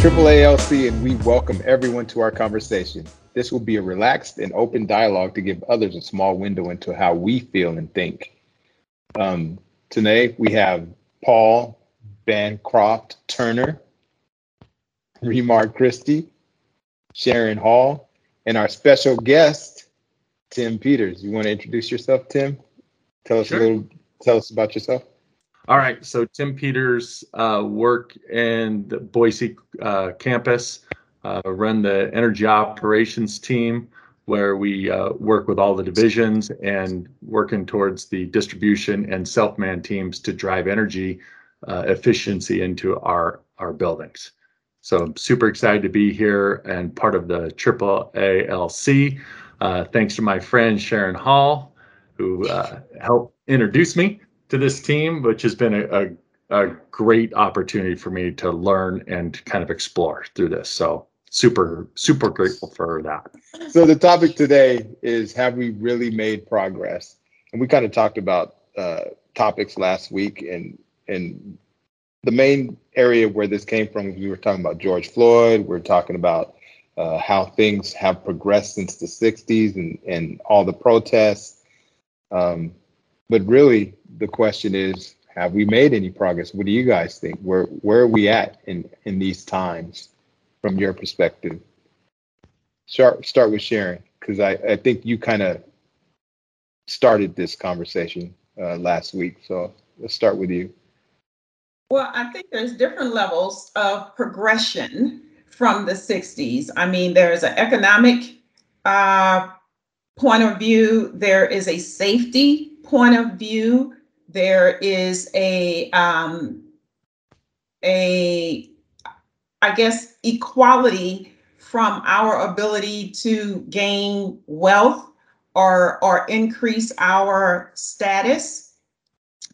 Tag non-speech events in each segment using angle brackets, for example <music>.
Triple ALC, and we welcome everyone to our conversation. This will be a relaxed and open dialogue to give others a small window into how we feel and think. Um, today, we have Paul Bancroft Turner, Remar Christie, Sharon Hall, and our special guest, Tim Peters. You want to introduce yourself, Tim? Tell us sure. a little. Tell us about yourself. All right. So Tim Peters uh, work in the Boise uh, campus, uh, run the energy operations team, where we uh, work with all the divisions and working towards the distribution and self-man teams to drive energy uh, efficiency into our our buildings. So I'm super excited to be here and part of the Triple ALC. Uh, thanks to my friend Sharon Hall, who helped introduce me to this team, which has been a, a, a, great opportunity for me to learn and kind of explore through this. So super, super grateful for that. So the topic today is have we really made progress? And we kind of talked about uh, topics last week and and the main area where this came from, we were talking about George Floyd. We are talking about uh, how things have progressed since the 60s and, and all the protests. Um, but really, the question is, have we made any progress? What do you guys think? Where where are we at in in these times, from your perspective? Start start with Sharon because I I think you kind of started this conversation uh, last week. So let's start with you. Well, I think there's different levels of progression from the 60s. I mean, there's an economic uh, point of view, there is a safety point of view, there is a um, a I guess equality from our ability to gain wealth or or increase our status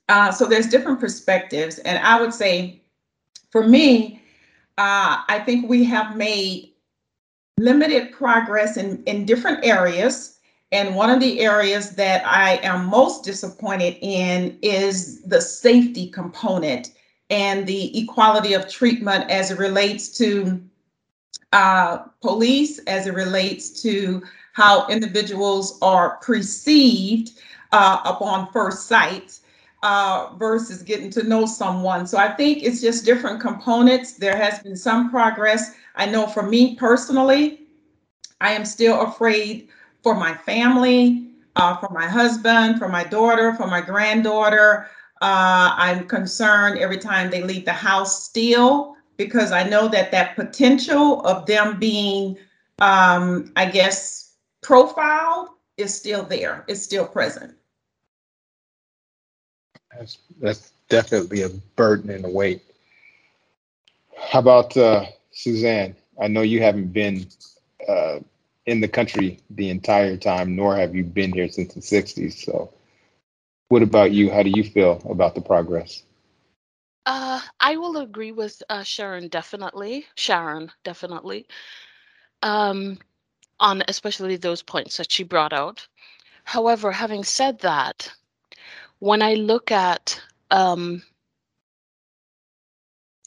uh, so there's different perspectives, and I would say, for me, uh, I think we have made limited progress in in different areas. And one of the areas that I am most disappointed in is the safety component and the equality of treatment as it relates to uh, police, as it relates to how individuals are perceived uh, upon first sight uh, versus getting to know someone. So I think it's just different components. There has been some progress. I know for me personally, I am still afraid for my family, uh, for my husband, for my daughter, for my granddaughter. Uh, I'm concerned every time they leave the house still because I know that that potential of them being, um, I guess, profiled is still there. It's still present. That's that's definitely a burden and a weight. How about uh, Suzanne? I know you haven't been uh, in the country the entire time, nor have you been here since the '60s. So, what about you? How do you feel about the progress? Uh, I will agree with uh, Sharon definitely. Sharon definitely. Um, on especially those points that she brought out. However, having said that, when I look at, um,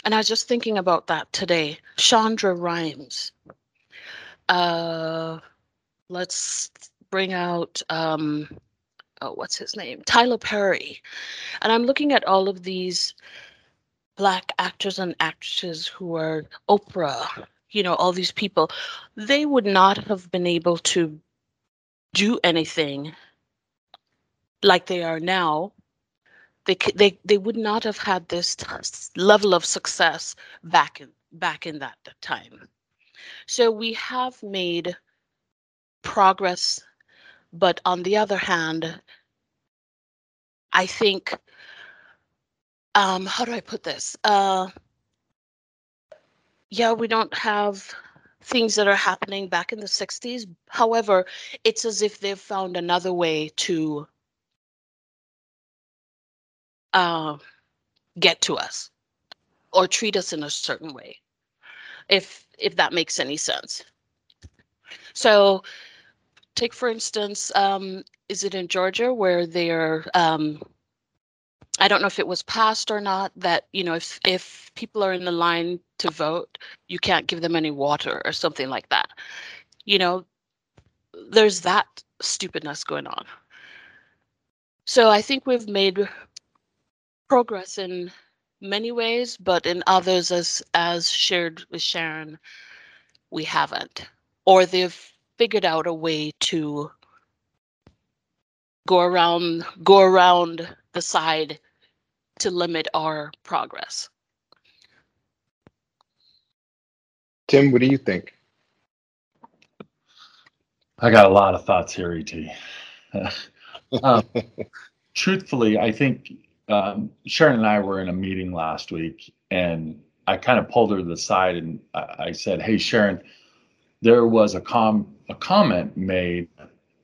and I was just thinking about that today, Shonda Rhimes. Uh, let's bring out, um, oh, what's his name? Tyler Perry. And I'm looking at all of these black actors and actresses who are Oprah, you know, all these people. They would not have been able to do anything like they are now, they they they would not have had this level of success back in back in that time. So we have made progress, but on the other hand, I think um, how do I put this? Uh, yeah, we don't have things that are happening back in the 60s. However, it's as if they've found another way to uh, get to us or treat us in a certain way if if that makes any sense so take for instance um, is it in georgia where they're um, I don't know if it was passed or not that you know if if people are in the line to vote, you can't give them any water or something like that. You know, there's that stupidness going on. So I think we've made progress in many ways, but in others, as as shared with Sharon, we haven't, or they've figured out a way to go around go around the side to limit our progress. Tim, what do you think? I got a lot of thoughts here, ET. <laughs> um, <laughs> truthfully, I think um, Sharon and I were in a meeting last week, and I kind of pulled her to the side and I, I said, "Hey, Sharon, there was a com a comment made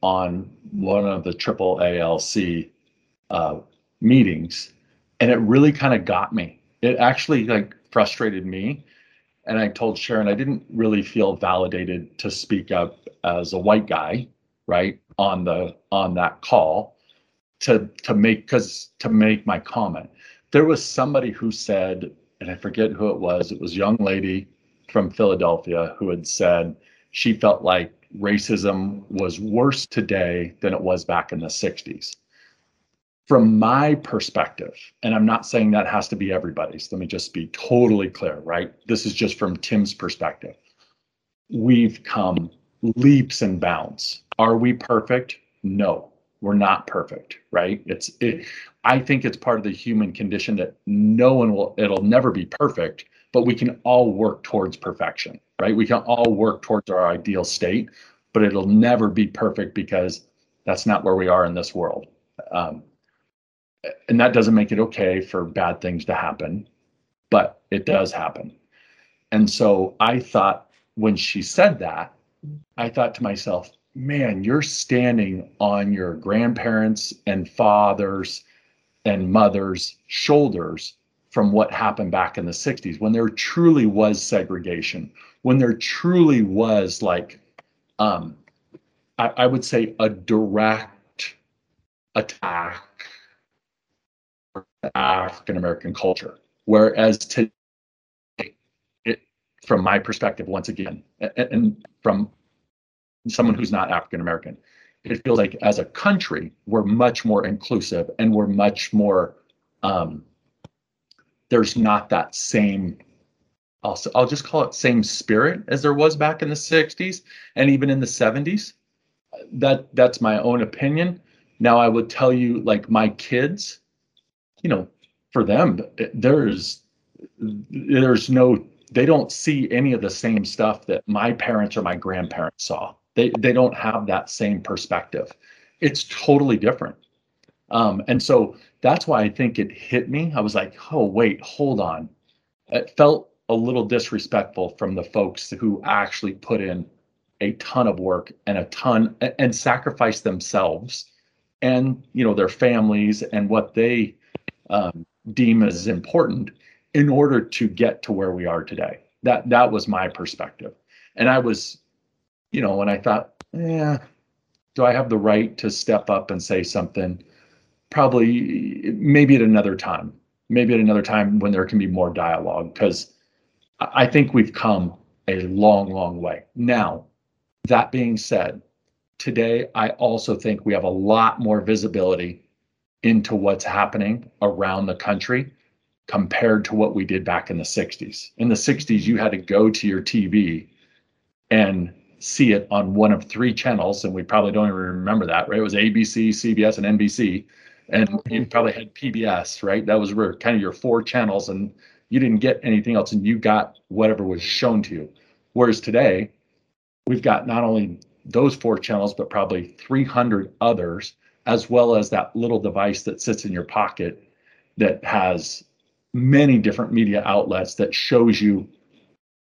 on one of the triple ALC uh, meetings, and it really kind of got me. It actually like frustrated me, and I told Sharon I didn't really feel validated to speak up as a white guy, right on the on that call to to make because to make my comment. There was somebody who said, and I forget who it was. It was a young lady from Philadelphia who had said she felt like racism was worse today than it was back in the 60s. From my perspective, and I'm not saying that has to be everybody's, let me just be totally clear, right? This is just from Tim's perspective. We've come leaps and bounds. Are we perfect? No we're not perfect right? It's it, i think it's part of the human condition that no one will it'll never be perfect but we can all work towards perfection right? We can all work towards our ideal state but it'll never be perfect because that's not where we are in this world. Um, and that doesn't make it okay for bad things to happen but it does happen. And so i thought when she said that i thought to myself man, you're standing on your grandparents and fathers and mothers' shoulders from what happened back in the 60s when there truly was segregation, when there truly was like, um, I, I would say, a direct attack African American culture. Whereas today, it, from my perspective, once again, and, and from someone who's not African American. It feels like as a country, we're much more inclusive and we're much more, um, there's not that same, I'll, I'll just call it same spirit as there was back in the 60s and even in the 70s. That That's my own opinion. Now, I would tell you, like my kids, you know, for them, there's there's no they don't see any of the same stuff that my parents or my grandparents saw they they don't have that same perspective. It's totally different. Um, and so that's why I think it hit me. I was like, oh wait, hold on. It felt a little disrespectful from the folks who actually put in a ton of work and a ton and sacrifice themselves and you know their families and what they um, deem as important in order to get to where we are today. That that was my perspective, and I was you know, and I thought, yeah, do I have the right to step up and say something? Probably, maybe at another time, maybe at another time when there can be more dialogue, because I think we've come a long, long way. Now, that being said, today I also think we have a lot more visibility into what's happening around the country compared to what we did back in the 60s. In the 60s, you had to go to your TV and see it on one of three channels, and we probably don't even remember that, right? It was ABC, CBS, and NBC, and mm-hmm. you probably had PBS, right? That was where kind of your four channels, and you didn't get anything else, and you got whatever was shown to you. Whereas today, we've got not only those four channels, but probably 300 others, as well as that little device that sits in your pocket that has many different media outlets that shows you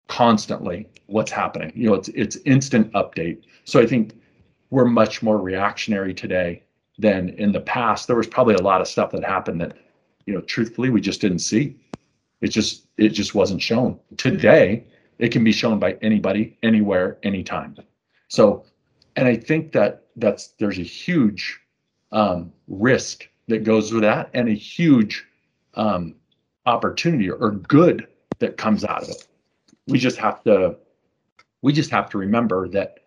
constantly what's happening. You know, it's it's instant update. So I think we're much more reactionary today than in the past. There was probably a lot of stuff that happened that, you know, truthfully we just didn't see. It just it just wasn't shown. Today, it can be shown by anybody, anywhere, anytime. So, and I think that that's there's a huge um, risk that goes with that, and a huge um, opportunity or good that comes out of it. We just have to we just have to remember that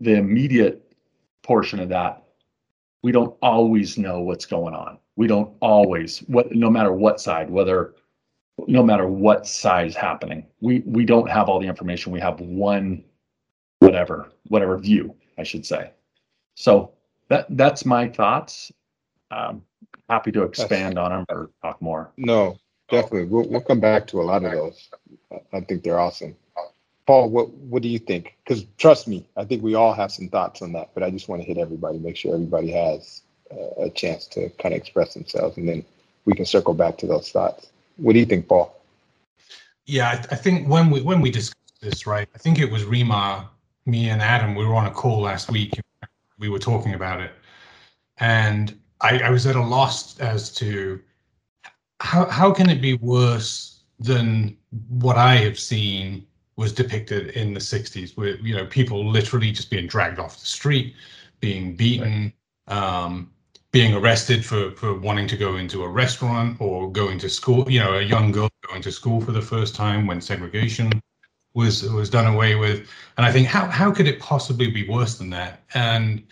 the immediate portion of that we don't always know what's going on. We don't always what no matter what side whether no matter what side is happening. We we don't have all the information. We have one whatever whatever view, I should say. So that that's my thoughts. Um, happy to expand on them or talk more. No, definitely. We'll, we'll come back to a lot of those. I- think they're awesome. Paul, what, what do you think? Because trust me, I think we all have some thoughts on that, but I just want to hit everybody, make sure everybody has uh, a chance to kind of express themselves, and then we can circle back to those thoughts. What do you think, Paul? Yeah, I, I think when we when we discussed this, right? I think it was Rima, me, and Adam. We were on a call last week. We were talking about it, and I, I was at a loss as to how how can it be worse than what I have seen was depicted in the 60s, where you know people literally just being dragged off the street, being beaten, um, being arrested for for wanting to go into a restaurant or going to school. You know, a young girl going to school for the first time when segregation was was done away with. And I think how how could it possibly be worse than that? And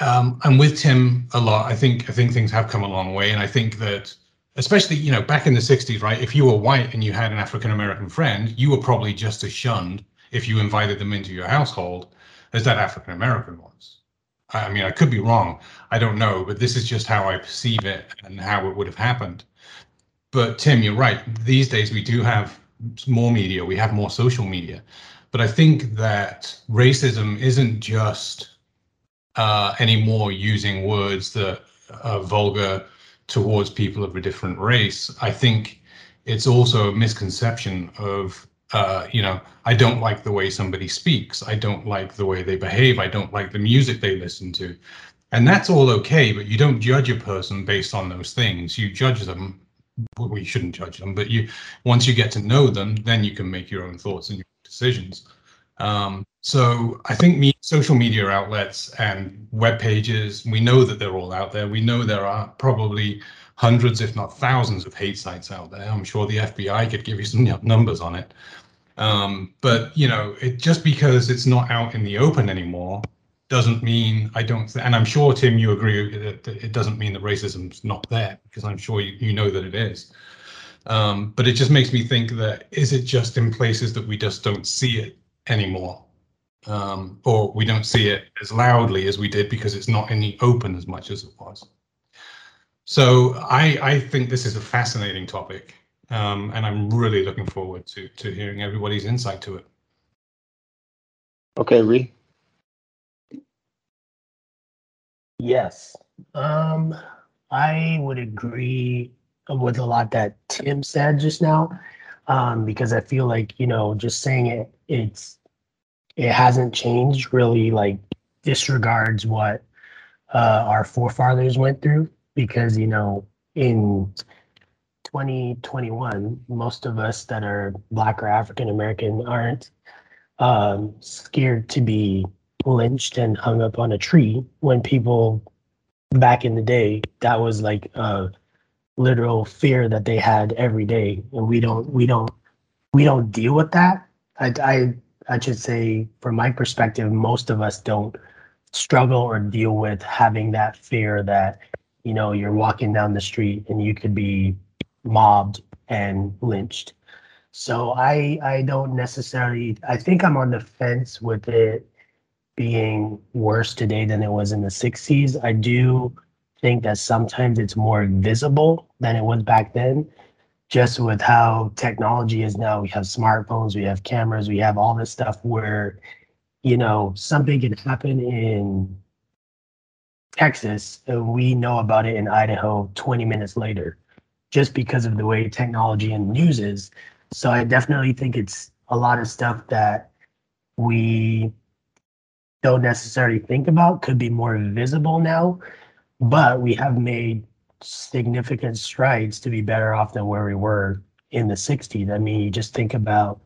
um, I'm with Tim a lot. I think I think things have come a long way, and I think that especially you know back in the 60s, right? If you were white and you had an African American friend, you were probably just as shunned if you invited them into your household as that African American was. I mean, I could be wrong. I don't know, but this is just how I perceive it and how it would have happened. But Tim, you're right. These days we do have more media. We have more social media. But I think that racism isn't just uh, anymore using words that are vulgar towards people of a different race. I think it's also a misconception of, uh, you know, I don't like the way somebody speaks. I don't like the way they behave. I don't like the music they listen to. And that's all okay, but you don't judge a person based on those things. You judge them. Well, you shouldn't judge them, but you once you get to know them, then you can make your own thoughts and your decisions. Um, so I think me, social media outlets and web pages, we know that they're all out there. We know there are probably hundreds, if not thousands, of hate sites out there. I'm sure the FBI could give you some <laughs> numbers on it. Um, but you know, it just because it's not out in the open anymore doesn't mean I don't. Th- and I'm sure Tim, you agree that, it doesn't mean that racism's not there because I'm sure you, you know that it is. Um, but it just makes me think that is it just in places that we just don't see it anymore? Um, or we don't see it as loudly as we did because it's not in the open as much as it was. So I, I think this is a fascinating topic, um, and I'm really looking forward to to hearing everybody's insight to it. Okay, Ree. Yes. Um, I would agree with a lot that Tim said just now, um, because I feel like, you know, just saying it, it's, it hasn't changed really, like, disregards what uh, our forefathers went through, because, you know, in 2021, most of us that are Black or African American aren't um, scared to be lynched and hung up on a tree when people back in the day that was like a literal fear that they had every day. And we don't we don't we don't deal with that. I i, I should say from my perspective most of us don't struggle or deal with having that fear that you know you're walking down the street and you could be mobbed and lynched so i i don't necessarily i think i'm on the fence with it being worse today than it was in the 60s. I do think that sometimes it's more visible than it was back then, just with how technology is now. We have smartphones, we have cameras, we have all this stuff where, you know, something can happen in Texas and we know about it in Idaho 20 minutes later, just because of the way technology and news is. So I definitely think it's a lot of stuff that we don't necessarily think about could be more visible now, but we have made significant strides to be better off than where we were in the 60s. I mean, you just think about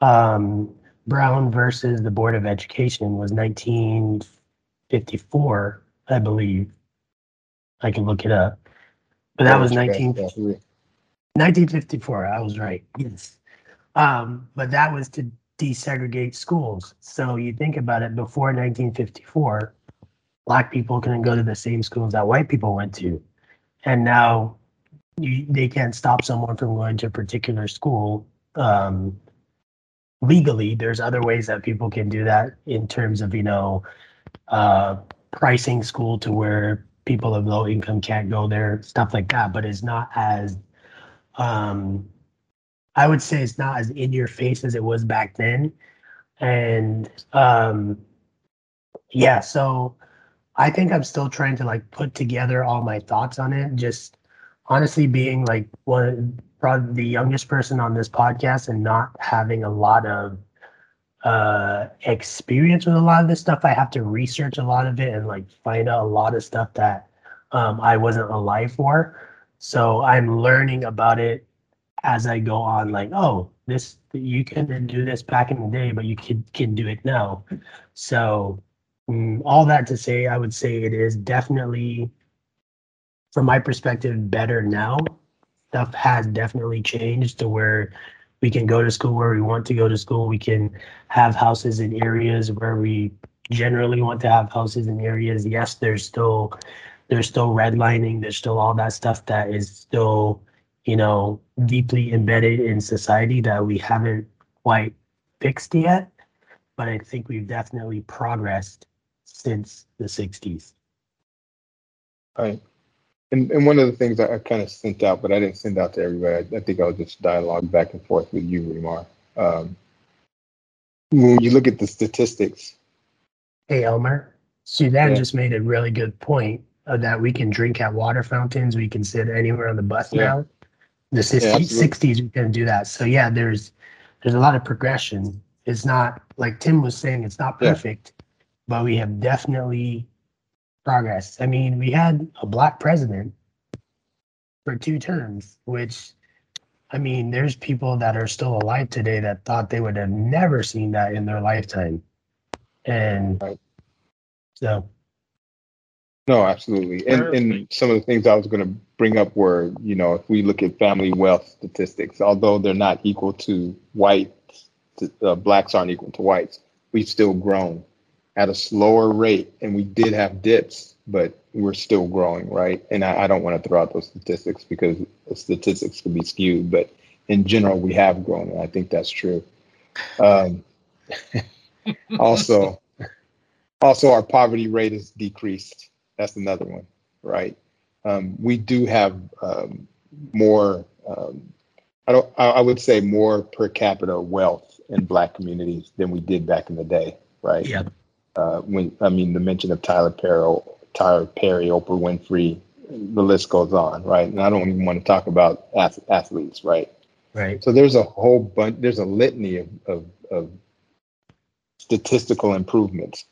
um, Brown versus the Board of Education was 1954, I believe. I can look it up. But that was Yeah, 19, yeah, yeah. 1954. I was right. Yes. Um, but that was to desegregate schools. So you think about it before 1954, black people couldn't go to the same schools that white people went to. And now you, they can't stop someone from going to a particular school um, legally. There's other ways that people can do that in terms of, you know, uh, pricing school to where people of low income can't go there, stuff like that. But it's not as um, I would say it's not as in your face as it was back then. And um yeah, so I think I'm still trying to like put together all my thoughts on it. Just honestly being like one probably the youngest person on this podcast and not having a lot of uh experience with a lot of this stuff. I have to research a lot of it and like find out a lot of stuff that um I wasn't alive for. So I'm learning about it as I go on, like, oh, this you couldn't do this back in the day, but you can can do it now. So Mm, all that to say, I would say it is definitely, from my perspective, better now. Stuff has definitely changed to where we can go to school where we want to go to school. We can have houses in areas where we generally want to have houses in areas. Yes, there's still there's still redlining. There's still all that stuff that is still you know, deeply embedded in society that we haven't quite fixed yet. But I think we've definitely progressed since the 60s. Right. And, and one of the things I, I kind of sent out, but I didn't send out to everybody. I, I think I was just dialogue back and forth with you, Remar. Um, when you look at the statistics, Hey, Elmer, Suzanne Yeah. just made a really good point of that we can drink at water fountains. We can sit anywhere on the bus Yeah. now. The 60s, Yeah, absolutely. 60s, we can do that. So yeah, there's there's a lot of progression. It's not like Tim was saying, it's not Yeah. perfect, but we have definitely progressed. I mean, we had a black president for two terms, which I mean, there's people that are still alive today that thought they would have never seen that in their lifetime. And Right. so no, absolutely. And, and some of the things I was going to bring up were, you know, if we look at family wealth statistics, although they're not equal to white, uh, blacks aren't equal to whites, we've still grown at a slower rate. And we did have dips, but we're still growing, right? And I, I don't want to throw out those statistics because statistics can be skewed, but in general, we have grown. And I think that's true. Um, <laughs> also, also our poverty rate has decreased. That's another one, right? Um, we do have um, more. Um, I don't. I, I would say more per capita wealth in Black communities than we did back in the day, right? yeah, Uh, when I mean the mention of Tyler Perry, Tyler Perry, Oprah Winfrey, the list goes on, right? And I don't even want to talk about ath- athletes, right? right. So there's a whole bunch, there's a litany of, of, of statistical improvements.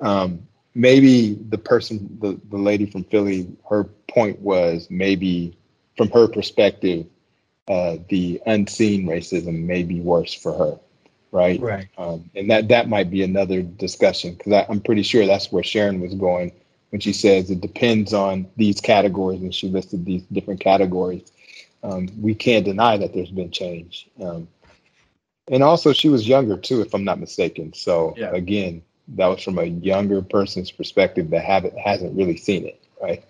Um, maybe the person, the, the lady from Philly, her point was maybe from her perspective, uh, the unseen racism may be worse for her, right? Right. Um, and that that might be another discussion because I'm pretty sure that's where Sharon was going when she says it depends on these categories, and she listed these different categories. Um, we can't deny that there's been change. Um, and also, she was younger too, if I'm not mistaken. So Yeah. again, that was from a younger person's perspective that haven't hasn't really seen it, right?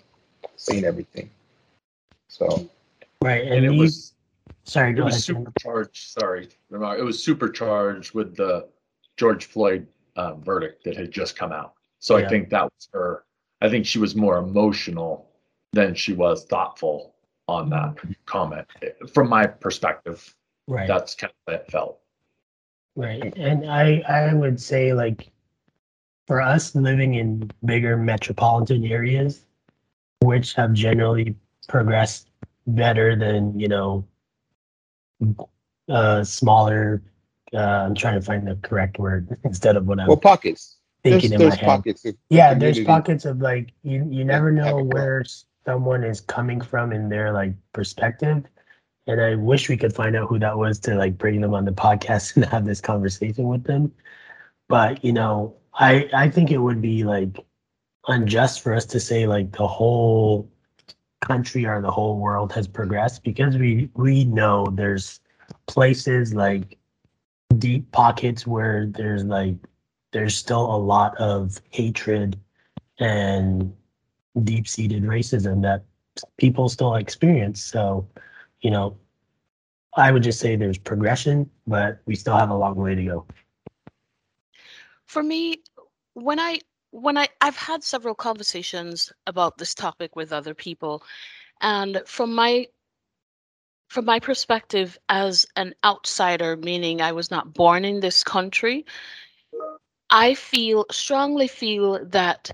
Seen everything. So Right. And, And it these, was sorry, it go was. Supercharged. Sorry, Ramon, it was supercharged with the George Floyd uh, verdict that had just come out. So Yeah. I think that was her. I think she was more emotional than she was thoughtful on that comment. From my perspective, Right. that's kind of how it felt. Right. And I I would say like for us living in bigger metropolitan areas, which have generally progressed better than, you know, uh smaller uh I'm trying to find the correct word instead of what I'm well, pockets. There's, thinking in there's my head. pockets. Of yeah there's pockets of like you you never know where someone is coming from in their like perspective and i wish we could find out who that was to like bring them on the podcast <laughs> and have this conversation with them but you know i i think it would be like unjust for us to say like the whole country or the whole world has progressed because we we know there's places like deep pockets where there's like there's still a lot of hatred and deep-seated racism that people still experience. So you know i would just say there's progression but we still have a long way to go. For me when i when i i've had several conversations about this topic with other people and from my from my perspective as an outsider meaning i was not born in this country i feel strongly feel that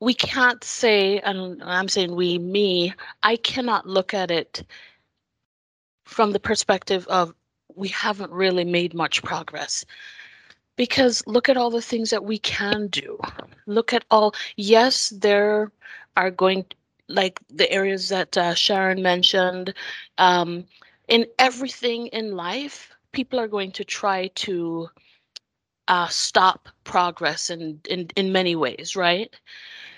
we can't say and i'm saying we me i cannot look at it from the perspective of we haven't really made much progress because look at all the things that we can do. Look at all yes there are going like the areas that uh, sharon mentioned um, in everything in life people are going to try to uh, stop progress in, in in many ways right?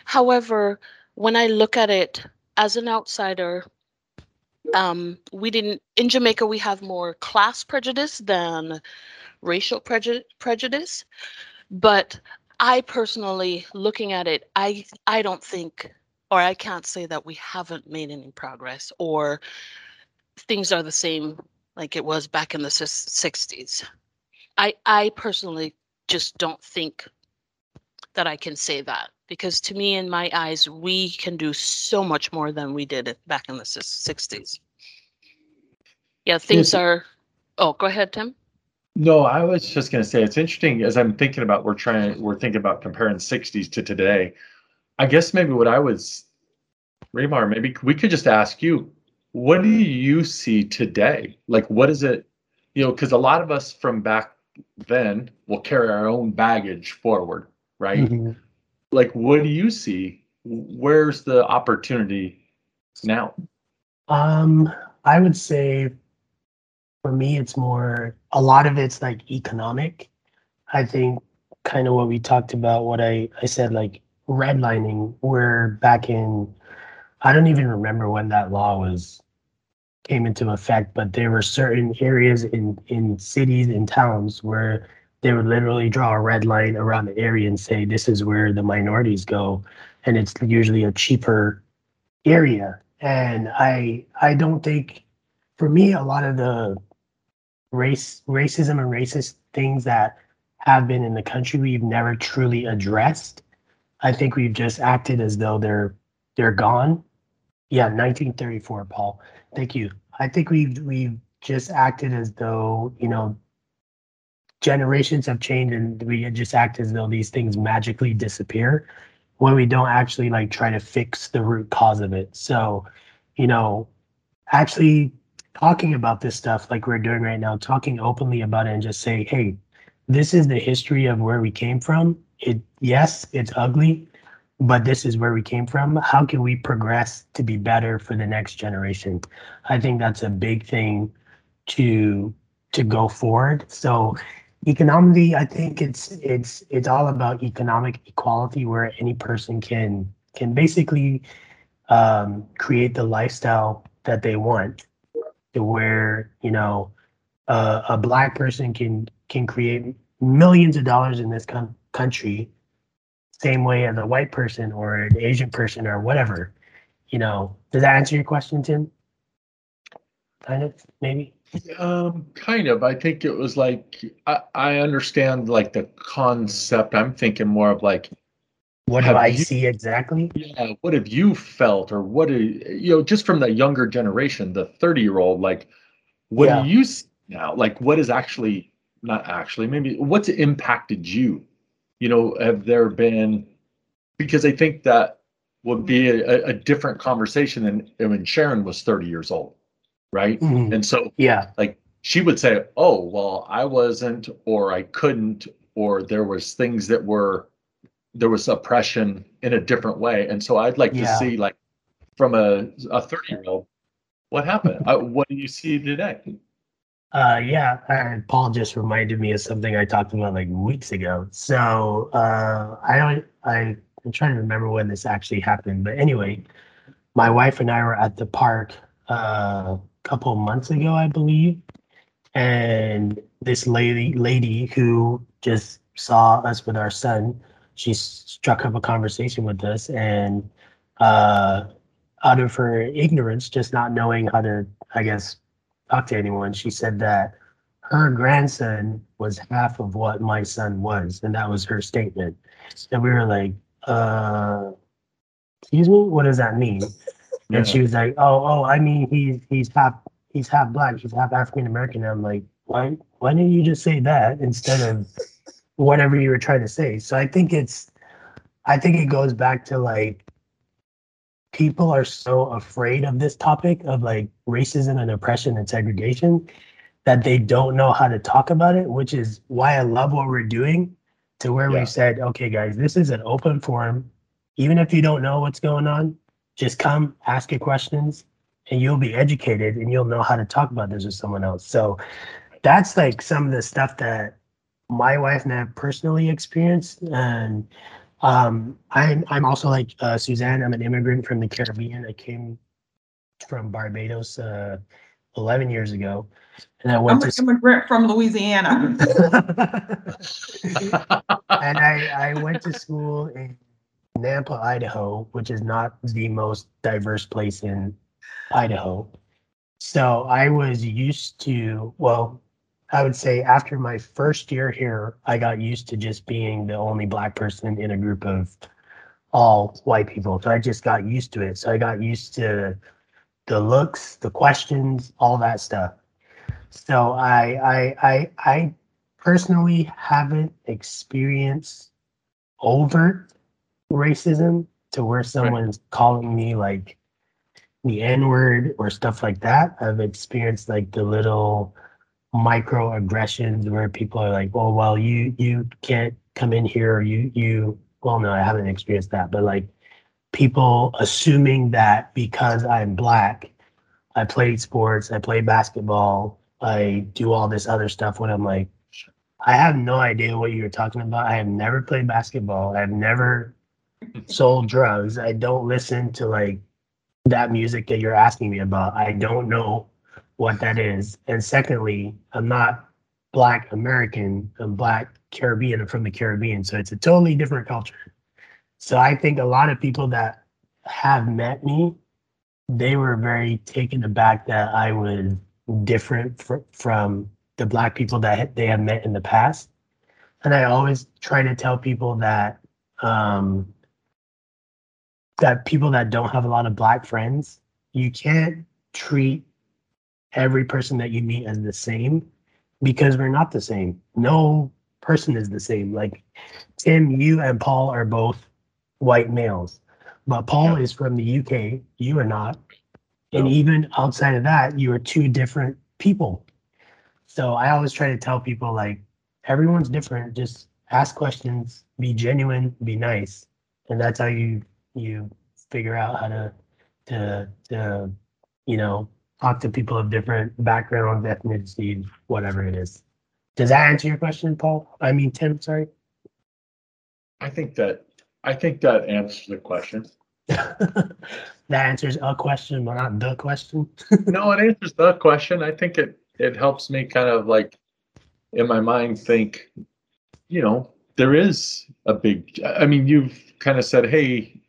However when i look at it as an outsider um, we didn't in jamaica we have more class prejudice than racial preju- prejudice but i personally looking at it i i don't think or i can't say that we haven't made any progress or things are the same like it was back in the 60s i i personally just don't think that i can say that because to me in my eyes we can do so much more than we did back in the 60s yeah things Yes. are oh go ahead tim No, I was just gonna say, it's interesting as I'm thinking about, we're trying, we're thinking about comparing sixties to today. I guess maybe what I was, Remar, maybe we could just ask you, what do you see today? Like, what is it? You know, because a lot of us from back then will carry our own baggage forward, right? Mhm. Like, what do you see? Where's the opportunity now? Um, I would say for me, it's more a lot of it's like economic. I think kind of what we talked about, what I, I said, like redlining, where back in, I don't even remember when that law was came into effect, but there were certain areas in, in cities and towns where they would literally draw a red line around the area and say, this is where the minorities go. And it's usually a cheaper area. And I I don't think for me a lot of the race racism and racist things that have been in the country we've never truly addressed. I think we've just acted as though they're they're gone. Yeah, 1934, Paul. Thank you. I think we've we've just acted as though, you know, generations have changed and we just act as though these things magically disappear when we don't actually like try to fix the root cause of it. So, you know, actually talking about this stuff like we're doing right now, talking openly about it and just say, hey, this is the history of where we came from. It yes, it's ugly, but this is where we came from. How can we progress to be better for the next generation? I think that's a big thing to to go forward. So economically, I think it's it's it's all about economic equality where any person can can basically um, create the lifestyle that they want to where you know uh, a black person can can create millions of dollars in this con- country same way as a white person or an asian person or whatever you know does that answer your question tim kind of maybe Um, kind of. I think it was like I, I understand like the concept. I'm thinking more of like, what do Have i you- see exactly yeah, what have you felt, or what do you know, just from the younger generation, the 30 year old, like, what Yeah. do you see now? Like, what is actually not actually maybe what's impacted you? You know, have there been because I think that would be a, a different conversation than when Sharon was 30 years old, right? Mhm. And so yeah like she would say, "Oh, well, I wasn't, or I couldn't, or there was things that were there was oppression in a different way." And so I'd like to see, like, from a a thirty year old, what happened? uh, what do you see today? Uh, yeah, uh, Paul just reminded me of something I talked about like weeks ago. So uh, I I, I'm trying to remember when this actually happened, but anyway, my wife and I were at the park uh, a couple months ago, I believe, and this lady lady who just saw us with our son, she struck up a conversation with us, and uh, out of her ignorance, just not knowing how to, I guess, talk to anyone, she said that her grandson was half of what my son was, and that was her statement. And we were like, uh, excuse me, what does that mean? Yeah. And she was like, oh, oh, I mean, he's he's half he's half black, he's half African American. I'm like, why why didn't you just say that instead of whatever you were trying to say? So I think it's, I think it goes back to like people are so afraid of this topic of like racism and oppression and segregation that they don't know how to talk about it, which is why I love what we're doing to where Yeah. we said, okay, guys, this is an open forum. Even if you don't know what's going on, just come ask your questions and you'll be educated and you'll know how to talk about this with someone else. So that's like some of the stuff that my wife and I have personally experienced. And um, I'm I'm also like uh, Suzanne. I'm an immigrant from the Caribbean. I came from Barbados uh, 11 years ago, and I I'm went an immigrant from Louisiana. <laughs> and I, I went to school in Nampa, Idaho, which is not the most diverse place in Idaho. So I was used to, well, I would say after my first year here, I got used to just being the only black person in a group of all white people. So I just got used to it. So I got used to the looks, the questions, all that stuff. So I I I I personally haven't experienced overt racism to where someone's calling me like the N word or stuff like that. I've experienced like the little microaggressions where people are like, "Oh, well, you you can't come in here," or "You you." Well, no, I haven't experienced that, but like people assuming that because I'm black, I played sports, I played basketball, I do all this other stuff. When I'm like, I have no idea what you're talking about. I have never played basketball. I've never sold drugs. I don't listen to like that music that you're asking me about. I don't know what that is. And secondly, I'm not black American. I'm black Caribbean. I'm from the Caribbean. So it's a totally different culture. So I think a lot of people that have met me, they were very taken aback that I was different fr- from the black people that they have met in the past. And I always try to tell people that um, that people that don't have a lot of black friends, you can't treat every person that you meet as the same because we're not the same. No person is the same. Like Tim, you and Paul are both white males, but Paul is from the UK. You are not. And even outside of that, you are two different people. So I always try to tell people like everyone's different. Just ask questions, be genuine, be nice, and that's how you you figure out how to to to you know talk to people of different backgrounds, ethnicities, whatever it is. Does that answer your question, Paul? I mean, Tim. Sorry. I think that I think that answers the question. <laughs> that answers a question, but not the question. <laughs> no, it answers the question. I think it it helps me kind of like in my mind think, you know, there is a big. I mean, you've kind of said, hey,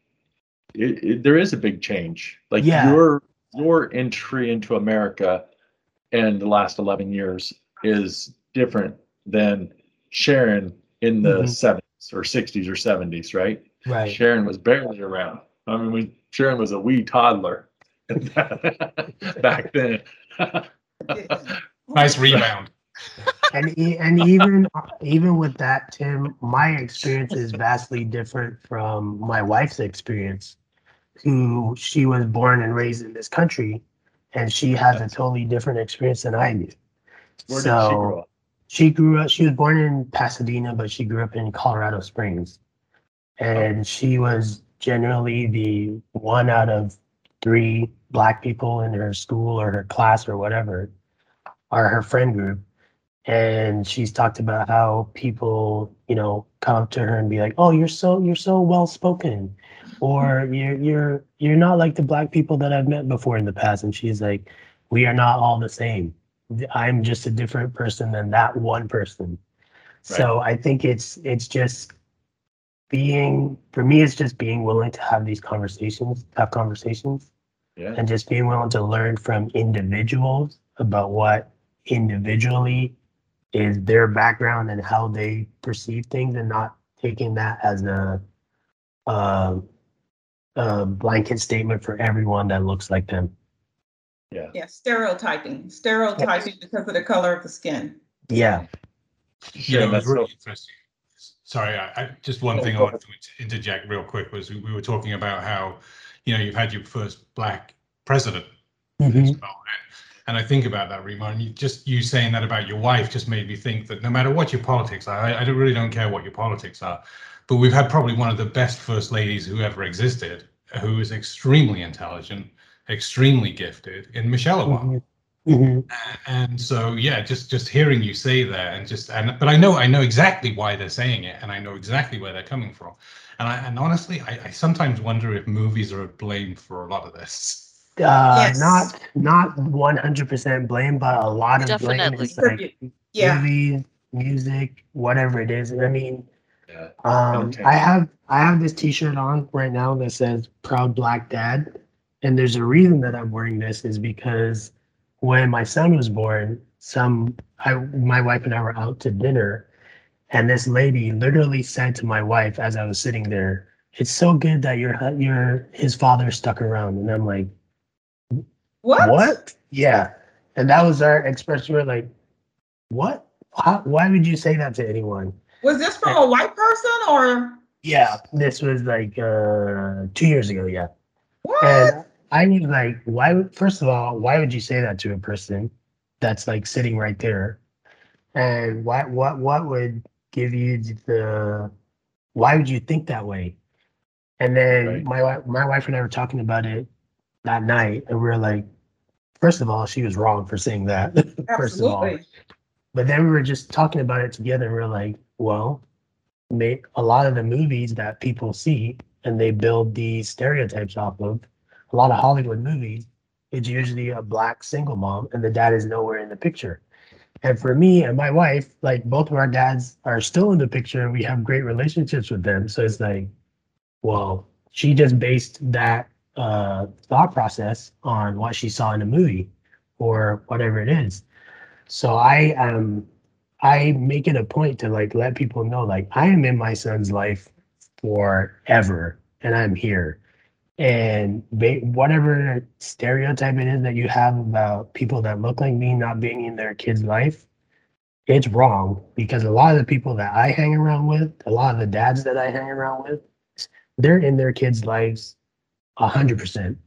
it, it, there is a big change. Like Yeah. your your entry into America in the last eleven years is different than Sharon in the Mhm. 70s or 60s or 70s, right? Right. Sharon was barely around. I mean, we, Sharon was a wee toddler <laughs> back then. Nice rebound. and e- and even even with that, Tim, my experience is vastly different from my wife's experience, who she was born and raised in this country, and she has a totally different experience than I do. Where so did she grow up? she grew up. She was born in Pasadena, but she grew up in Colorado Springs, and she was generally the one out of three black people in her school or her class or whatever, or her friend group. And she's talked about how people, you know, come up to her and be like, "Oh, you're so you're so well spoken," or "You're you're you're not like the black people that I've met before in the past," and she's like, "We are not all the same. I'm just a different person than that one person." So I think it's it's just being for me it's just being willing to have these conversations have conversations Yeah. and just being willing to learn from individuals about what individually is their background and how they perceive things and not taking that as a, a, a blanket statement for everyone that looks like them Yeah. Yeah, stereotyping, stereotyping because of the color of the skin. yeah Yeah, it was that's really so- interesting. Sorry, I, I just one thing I go wanted to interject real quick was we, we were talking about how, you know, you've had your first black president as Mhm. well. And I think about that, Remar, and you, just you saying that about your wife just made me think that no matter what your politics are, I, I don't, really don't care what your politics are, but we've had probably one of the best first ladies who ever existed, who is extremely intelligent, extremely gifted, in Michelle Obama. Mhm. Mhm. and so yeah just just hearing you say that and just and but i know i know exactly why they're saying it and i know exactly where they're coming from and i and honestly i, I sometimes wonder if movies are blamed for a lot of this uh Yes. not not 100% blame but a lot of blame Definitely. is like Yeah, movies, music, whatever it is. I mean, Yeah. um, Entertainment. I have I have this T-shirt on right now that says "Proud Black Dad," and there's a reason that I'm wearing this is because when my son was born, some I my wife and I were out to dinner, and this lady literally said to my wife as I was sitting there, "It's so good that your your his father stuck around," and I'm like, what? what? Yeah. And that was our expression. We're like, what? Why, why would you say that to anyone? Was this from a white person or Yeah. This was like uh, two years ago. Yeah. what? And I was like, why would, first of all, why would you say that to a person that's like sitting right there? And why, what, what would give you the, why would you think that way? And then Right. my, my wife and I were talking about it that night and we were like, first of all, she was wrong for saying that. <laughs> first of all. But then we were just talking about it together, and we are like, well, may, a lot of the movies that people see and they build these stereotypes off of, a lot of Hollywood movies, it's usually a black single mom, and the dad is nowhere in the picture. And for me and my wife, like both of our dads are still in the picture, we have great relationships with them. So it's like, well, she just based that uh, thought process on what she saw in a movie or whatever it is. So I am I make it a point to like let people know like I am in my son's life forever and I'm here. And ba- whatever stereotype it is that you have about people that look like me not being in their kid's life, it's wrong because a lot of the people that I hang around with, a lot of the dads that I hang around with, they're in their kids' lives a hundred percent.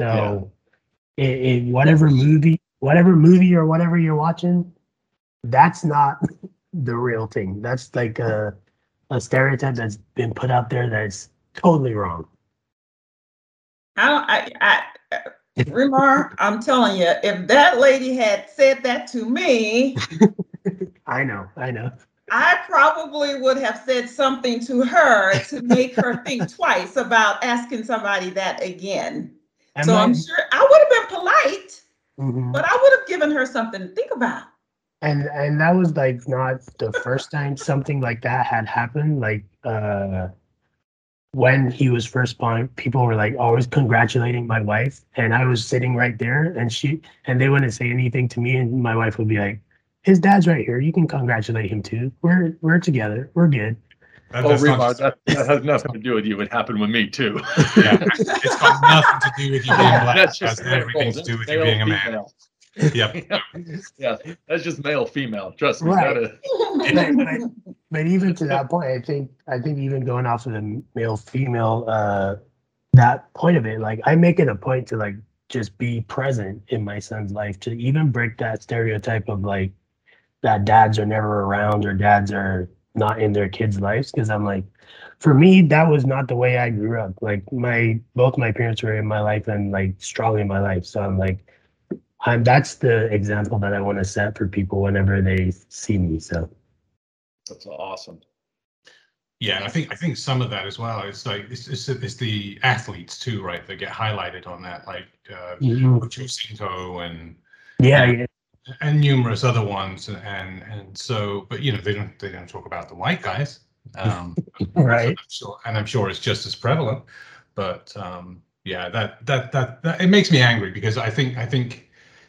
So it, it whatever movie, whatever movie or whatever you're watching, that's not the real thing. That's like a a stereotype that's been put out there that's totally wrong. I I, I, Remar, I'm telling you, if that lady had said that to me, <laughs> I know, I know. I probably would have said something to her to make her think <laughs> twice about asking somebody that again. And so my- I'm sure I would have been polite, Mhm. but I would have given her something to think about. And and that was like not the first time something like that had happened like uh when he was first born people were like always congratulating my wife and i was sitting right there and she and they wouldn't say anything to me and my wife would be like his dad's right here you can congratulate him too we're we're together we're good That- Oh, that's not Remar, just- that, that has nothing to do with you. It happened with me too. yeah, it's got nothing to do with you being <laughs> black. That's That's just everything to do with you being a man. Male, Yep. <laughs> yeah, that's just male female. Trust me. Right. That is, <laughs> but, but, but even to that point, I think I think even going off of the male female uh that point of it, like I make it a point to like just be present in my son's life to even break that stereotype of like that dads are never around or dads are not in their kids' lives because I'm like for me that was not the way I grew up. Like my both my parents were in my life and like strong in my life. So I'm like I'm that's the example that I want to set for people whenever they see me. So that's awesome. Yeah, and I think I think some of that as well. It's like it's, it's, it's the athletes too, right? That get highlighted on that, like uh, Mhm. Ocho Cinco and Yeah, yeah. and numerous other ones, and and so, but you know, they don't they don't talk about the white guys, um, <laughs> Right. I'm sure, and I'm sure it's just as prevalent. But um, yeah, that, that that that it makes me angry because I think I think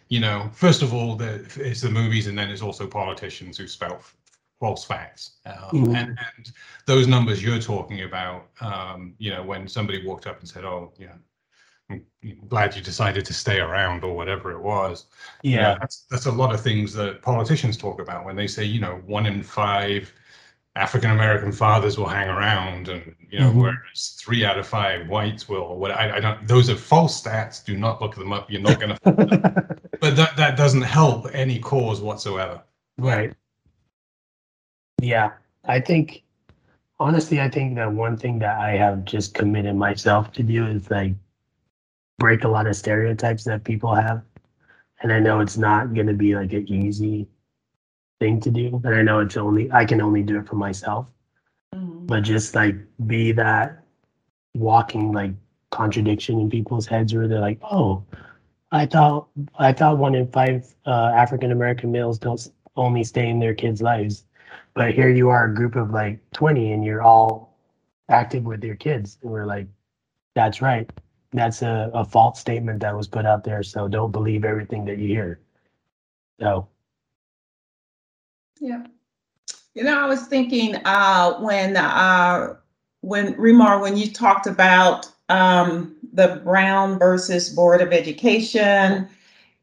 you know, first of all, the, it's the movies, and then it's also politicians who spout f- false facts, um, Mhm. and and those numbers you're talking about, um, you know, when somebody walked up and said, "Oh, yeah." I'm glad you decided to stay around or whatever it was. You know, Yeah. that's that's a lot of things that politicians talk about when they say, you know, one in five African American fathers will hang around, and you know, Mhm. whereas three out of five whites will. What I, I don't. Those are false stats. Do not look them up. You're not going to. <laughs> But that that doesn't help any cause whatsoever. Right. Yeah, I think honestly, I think that one thing that I have just committed myself to do is like break a lot of stereotypes that people have. And I know it's not going to be like an easy thing to do. And I know it's only, I can only do it for myself, Mhm. but just like be that walking like contradiction in people's heads where they're like, oh, I thought, I thought one in five uh, African American males don't only stay in their kids' lives but here you are a group of like 20 and you're all active with your kids and we're like that's right that's a, a false statement that was put out there so don't believe everything that you hear so Yeah. You know, I was thinking uh, when uh, when Remar, when you talked about um, the Brown versus Board of Education,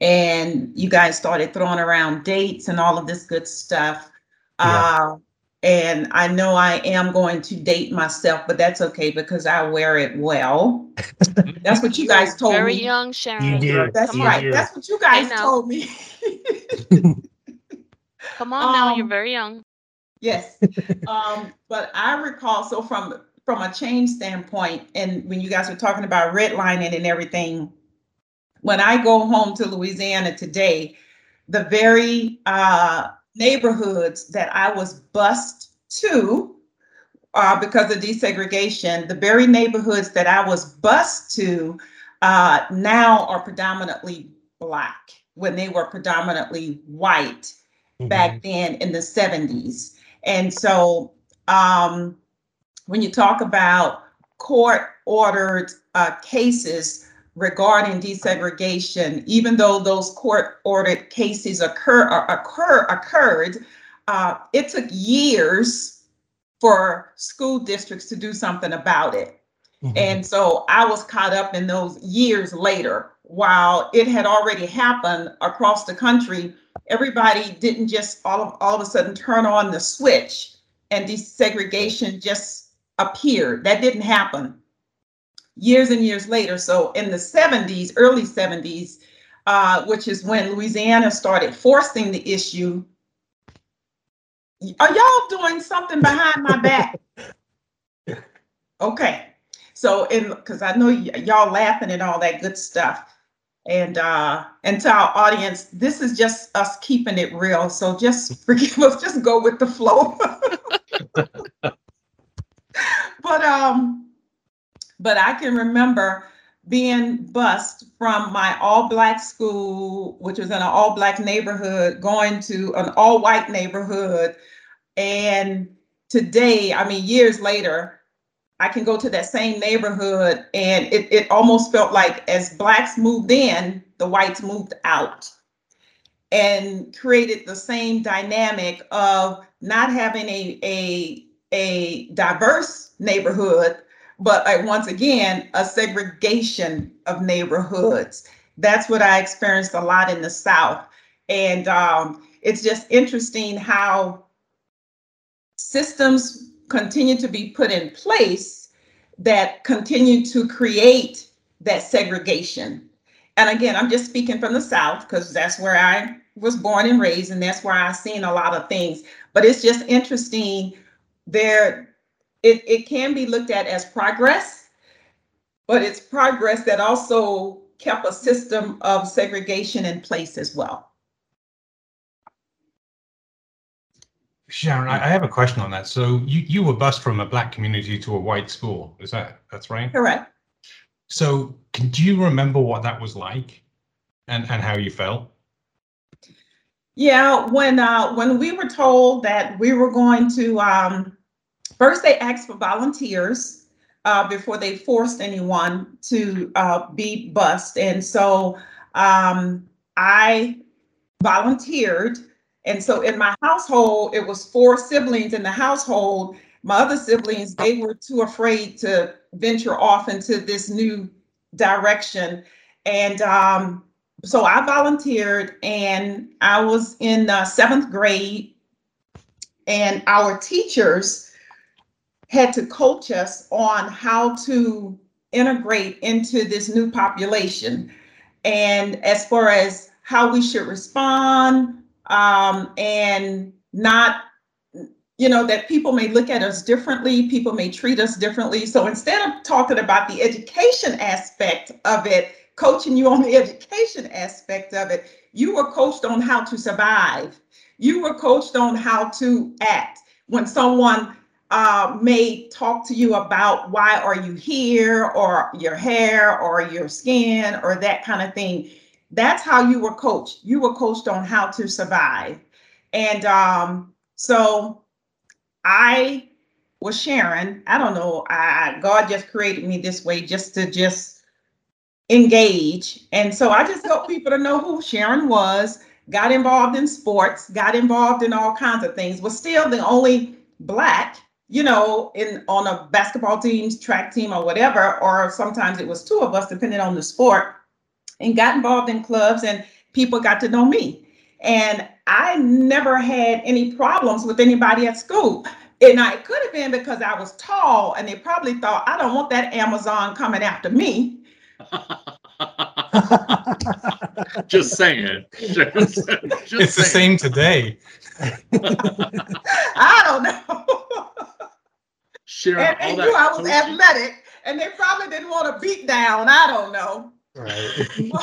and you guys started throwing around dates and all of this good stuff. Uh, and I know I am going to date myself, but that's okay because I wear it well. <laughs> That's what you guys told Very me. Very young, Sharon. You do. That's Come You on. right. do. That's what you guys told me. <laughs> <laughs> Come on now, you're Um, very young. Yes. <laughs> um, but I recall so from from a change standpoint, and when you guys were talking about redlining and everything, when I go home to Louisiana today, the very uh, neighborhoods that I was bused to uh, because of desegregation, the very neighborhoods that I was bused to uh, now are predominantly black when they were predominantly white back then in the 70s. And so um, when you talk about court ordered uh, cases regarding desegregation, even though those court ordered cases occur, uh, occur occurred, uh, it took years for school districts to do something about it. Mhm. And so I was caught up in those years later. While it had already happened across the country, everybody didn't just all of, all of a sudden turn on the switch and desegregation just appeared. That didn't happen. Years and years later, so in the 70s, early 70s, uh, which is when Louisiana started forcing the issue. Are y'all doing something behind my back? <laughs> Okay. So in because I know y- y'all laughing and all that good stuff. And uh and to our audience, this is just us keeping it real. So just <laughs> forgive us, just go with the flow. <laughs> but um but I can remember being bused from my all black school, which was in an all black neighborhood, going to an all white neighborhood. And today, I mean, years later, I can go to that same neighborhood and it, it almost felt like as blacks moved in, the whites moved out and created the same dynamic of not having a, a, a diverse neighborhood, but like once again, a segregation of neighborhoods. That's what I experienced a lot in the South. And um, it's just interesting how systems continue to be put in place that continue to create that segregation. And again, I'm just speaking from the South because that's where I was born and raised, and that's where I've seen a lot of things. But it's just interesting. There, it, it can be looked at as progress, but it's progress that also kept a system of segregation in place as well. Sharon, I, I have a question on that. So you, you were bused from a black community to a white school. Is that that's right? Correct. So can, do you remember what that was like and, and how you felt? Yeah, when uh, when we were told that we were going to um, first they asked for volunteers uh, before they forced anyone to uh, be bused, and so um, I volunteered. And so in my household, it was four siblings in the household. My other siblings, they were too afraid to venture off into this new direction. And um, so I volunteered and I was in uh, seventh grade, and our teachers had to coach us on how to integrate into this new population. And as far as how we should respond um, and not you know that people may look at us differently people may treat us differently. So instead of talking about the education aspect of it coaching you on the <laughs> education aspect of it you were coached on how to survive. You were coached on how to act. When someone uh, may talk to you about why are you here or your hair or your skin or that kind of thing that's how you were coached you were coached on how to survive and um, so I was Sharon. I don't know. I God just created me this way just to just engage. And so I just help people to know who Sharon was, got involved in sports, got involved in all kinds of things, was still the only black, you know, in on a basketball team, track team, or whatever, or sometimes it was two of us, depending on the sport, and got involved in clubs and people got to know me. And I never had any problems with anybody at school. And I, it could have been because I was tall and they probably thought, I don't want that Amazon coming after me. <laughs> Just saying. Just, just it's the same today. <laughs> I don't know. Sharon, and, all and that knew I was coaching- athletic and they probably didn't want to beat down. I don't know. Right. <laughs>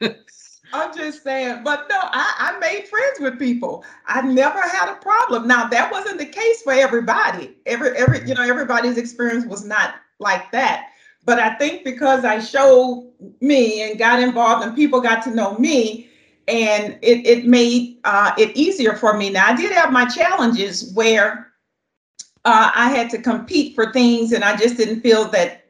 <laughs> I'm just saying, but no, I, I made friends with people. I never had a problem. Now that wasn't the case for everybody. Every every you know everybody's experience was not like that. But I think because I showed me and got involved and people got to know me, and it it made uh, it easier for me. Now I did have my challenges where uh, I had to compete for things, and I just didn't feel that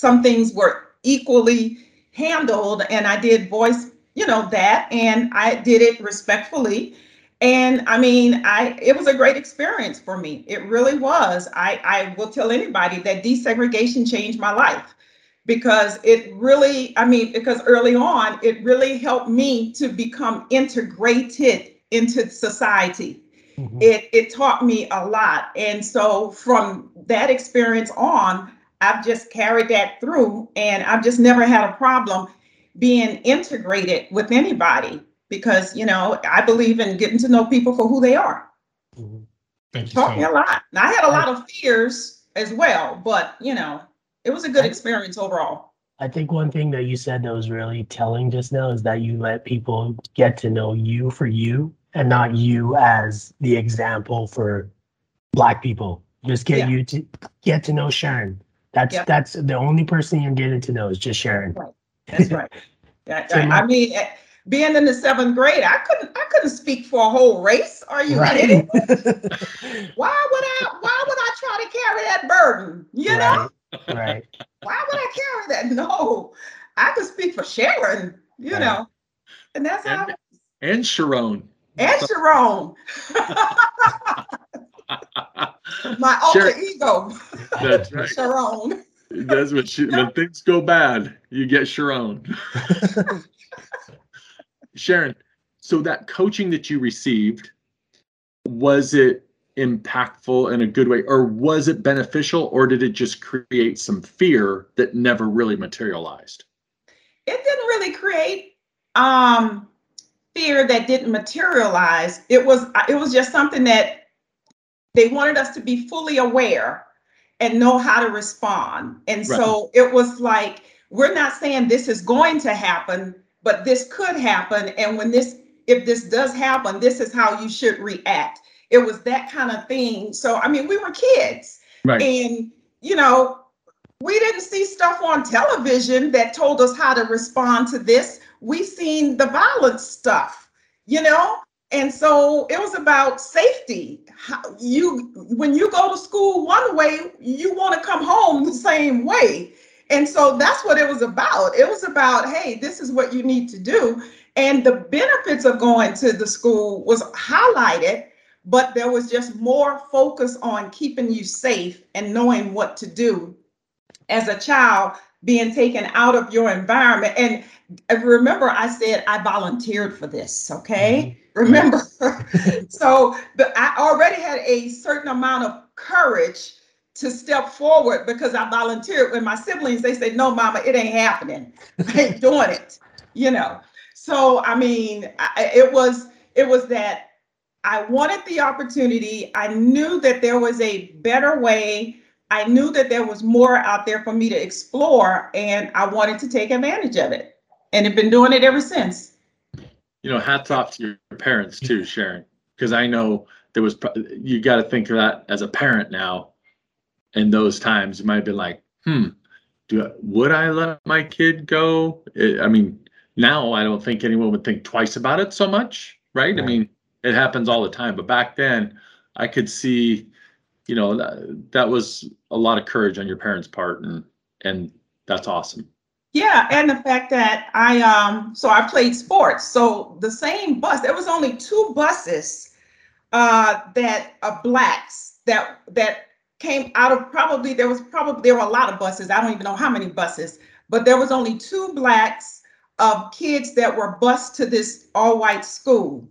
some things were equally handled. And I did voice you know that and i did it respectfully and i mean i it was a great experience for me it really was i i will tell anybody that desegregation changed my life because it really i mean because early on it really helped me to become integrated into society Mhm. it it taught me a lot and so from that experience on i've just carried that through and i've just never had a problem being integrated with anybody because you know i believe in getting to know people for who they are Mhm. Thank you so taught me a lot and i had a lot of fears as well but you know it was a good experience overall I think one thing that you said that was really telling just now is that you let people get to know you for you and not you as the example for black people. Just get Yeah. you to get to know Sharon. That's Yeah. that's the only person you're getting to know is just Sharon. that's right <laughs> That- So I, my- I mean eh, being in the seventh grade i couldn't i couldn't speak for a whole race are you kidding <laughs> why would i why would i try to carry that burden you know right. Right. why would I carry that? No, I could speak for Sharon, you Right. know, and that's how. and, and Sharon. And Sharon, <laughs> my alter Sharon- ego, That's right. Sharon. That's what she, when things go bad, you get Sharon. <laughs> Sharon, so that coaching that you received, was it impactful in a good way, or was it beneficial, or did it just create some fear that never really materialized? It didn't really create um, fear that didn't materialize. It was it was just something that they wanted us to be fully aware and know how to respond. And so it was like we're not saying this is going to happen, but this could happen. And when this if this does happen, this is how you should react. It was that kind of thing. So, I mean, we were kids. Right. And, you know, we didn't see stuff on television that told us how to respond to this. We seen the violent stuff, you know? And so it was about safety. How you when you go to school one way, you want to come home the same way. And so that's what it was about. It was about, hey, this is what you need to do. And the benefits of going to the school was highlighted, but there was just more focus on keeping you safe and knowing what to do as a child being taken out of your environment. And remember, I said I volunteered for this, okay? Mm-hmm. Remember? <laughs> <laughs> so but I already had a certain amount of courage to step forward because I volunteered with my siblings. They said, No, mama, it ain't happening. <laughs> I ain't doing it, you know. So I mean, I, it was it was that I wanted the opportunity. I knew that there was a better way I knew that there was more out there for me to explore, and I wanted to take advantage of it, and have been doing it ever since. You know, hats off to your parents too, Sharon, because I know there was. You got to think of that as a parent now. In those times, you might have been like, "Hmm, do I, would I let my kid go?" I mean, now I don't think anyone would think twice about it so much, right? right. I mean, it happens all the time, but back then, I could see you know that, that was a lot of courage on your parents' part, and and that's awesome. Yeah, and the fact that I um so I played sports. So the same bus, there was only two buses uh that uh, blacks that that came out of probably there was probably there were a lot of buses. I don't even know how many buses, but there was only two blacks of kids that were bused to this all-white school.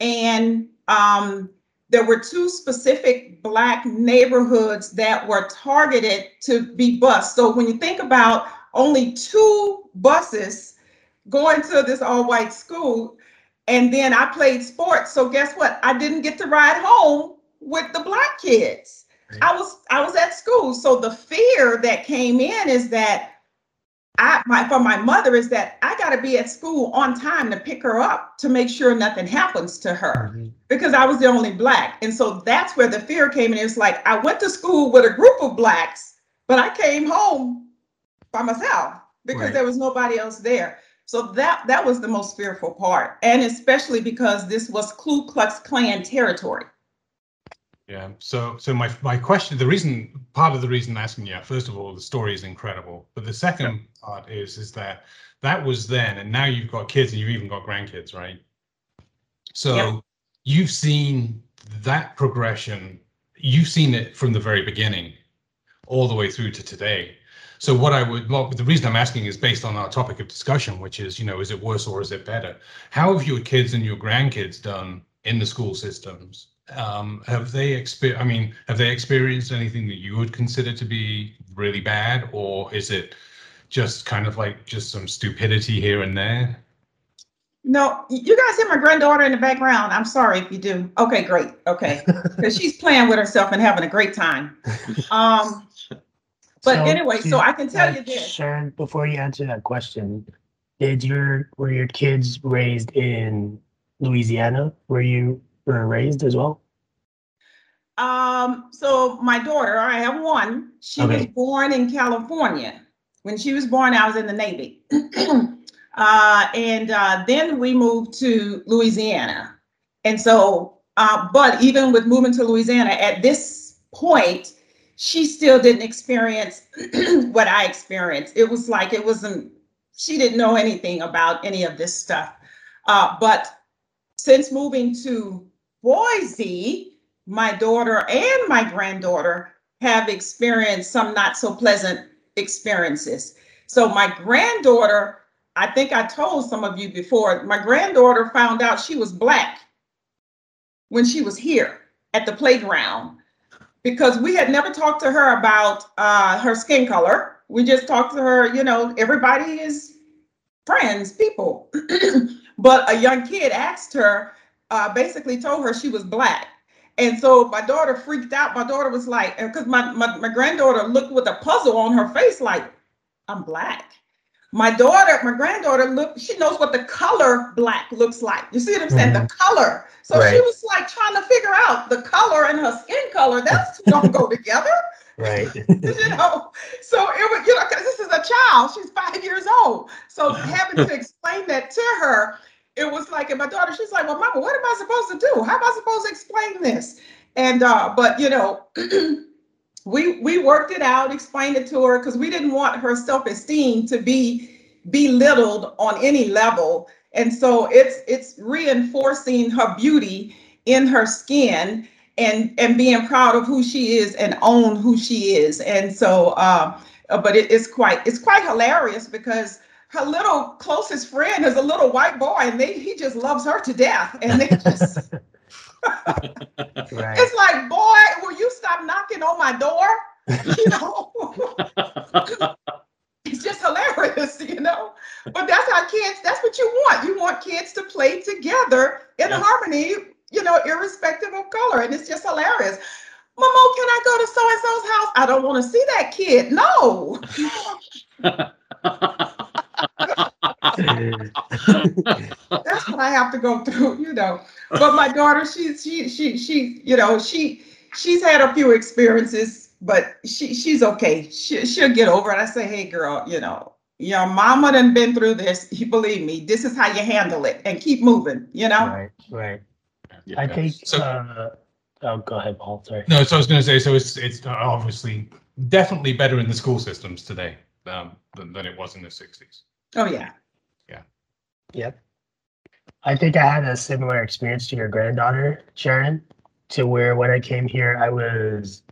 And um there were two specific black neighborhoods that were targeted to be bused. So when you think about only two buses going to this all white school, and then I played sports. So guess what? I didn't get to ride home with the black kids. I was I was at school. So the fear that came in is that I my for my mother is that I got to be at school on time to pick her up to make sure nothing happens to her mm-hmm. because I was the only black. And so that's where the fear came in. It's like I went to school with a group of blacks, but I came home by myself because right. there was nobody else there. So that that was the most fearful part, and especially because this was Ku Klux Klan territory. Yeah. So, so my my question, the reason, part of the reason I'm asking you, first of all, the story is incredible, but the second yeah. part is is that that was then, and now you've got kids and you've even got grandkids, right? So yeah. you've seen that progression. You've seen it from the very beginning, all the way through to today. So what I would, well, the reason I'm asking is based on our topic of discussion, which is, you know, is it worse or is it better? How have your kids and your grandkids done in the school systems? Um, have they exper- I mean, have they experienced anything that you would consider to be really bad, or is it just kind of like just some stupidity here and there? No, you guys hear my granddaughter in the background. I'm sorry if you do. Okay, great. Okay, <laughs> because she's playing with herself and having a great time. Um, but so, anyway, so I can tell uh, you this, Sharon. Before you answer that question, did your were your kids raised in Louisiana? Were you were raised as well? Um, so my daughter, I have one. She okay. was born in California. When she was born, I was in the Navy. <clears throat> uh, and uh, then we moved to Louisiana. And so, uh, but even with moving to Louisiana at this point, she still didn't experience <clears throat> what I experienced. It was like it wasn't, she didn't know anything about any of this stuff. Uh, but since moving to Boise, my daughter and my granddaughter have experienced some not so pleasant experiences. So, my granddaughter, I think I told some of you before, my granddaughter found out she was Black when she was here at the playground because we had never talked to her about uh, her skin color. We just talked to her, you know, everybody is friends, people. <clears throat> but a young kid asked her, uh, basically told her she was black. And so my daughter freaked out. My daughter was like, because my, my, my granddaughter looked with a puzzle on her face, like, I'm black. My daughter, my granddaughter, look, she knows what the color black looks like. You see what I'm saying? Mhm. The color. So she was like trying to figure out the color and her skin color. That's don't go together, Right. <laughs> you know. So it was, you know, because this is a child. She's five years old. So having to explain that to her, it was like, and my daughter, she's like, "Well, Mama, what am I supposed to do? How am I supposed to explain this?" And uh, but you know, <clears throat> we we worked it out, explained it to her because we didn't want her self-esteem to be belittled on any level. And so it's it's reinforcing her beauty in her skin and and being proud of who she is and own who she is. And so uh, but it is quite it's quite hilarious because her little closest friend is a little white boy and they he just loves her to death and they just <laughs> Right. it's like, boy, will you stop knocking on my door? You know, it's just hilarious, you know. But that's how kids, that's what you want. You want kids to play together in Yeah. harmony, you know, irrespective of color. And it's just hilarious. Momo, can I go to so and so's house? I don't want to see that kid. No. that's what I have to go through, <laughs> you know. But my daughter, she's she she she, you know, she she's had a few experiences, but she she's okay. She she'll get over it. I say, hey girl, you know, your mama done been through this. You believe me, this is how you handle it and keep moving, you know. Right. Right. Yeah. I think. So- uh, oh, go ahead, Paul. Sorry. No, so I was going to say, so it's it's obviously definitely better in the school systems today um, than, than it was in the 60s. Oh yeah. yeah. Yep. I think I had a similar experience to your granddaughter, Sharon, to where when I came here, I was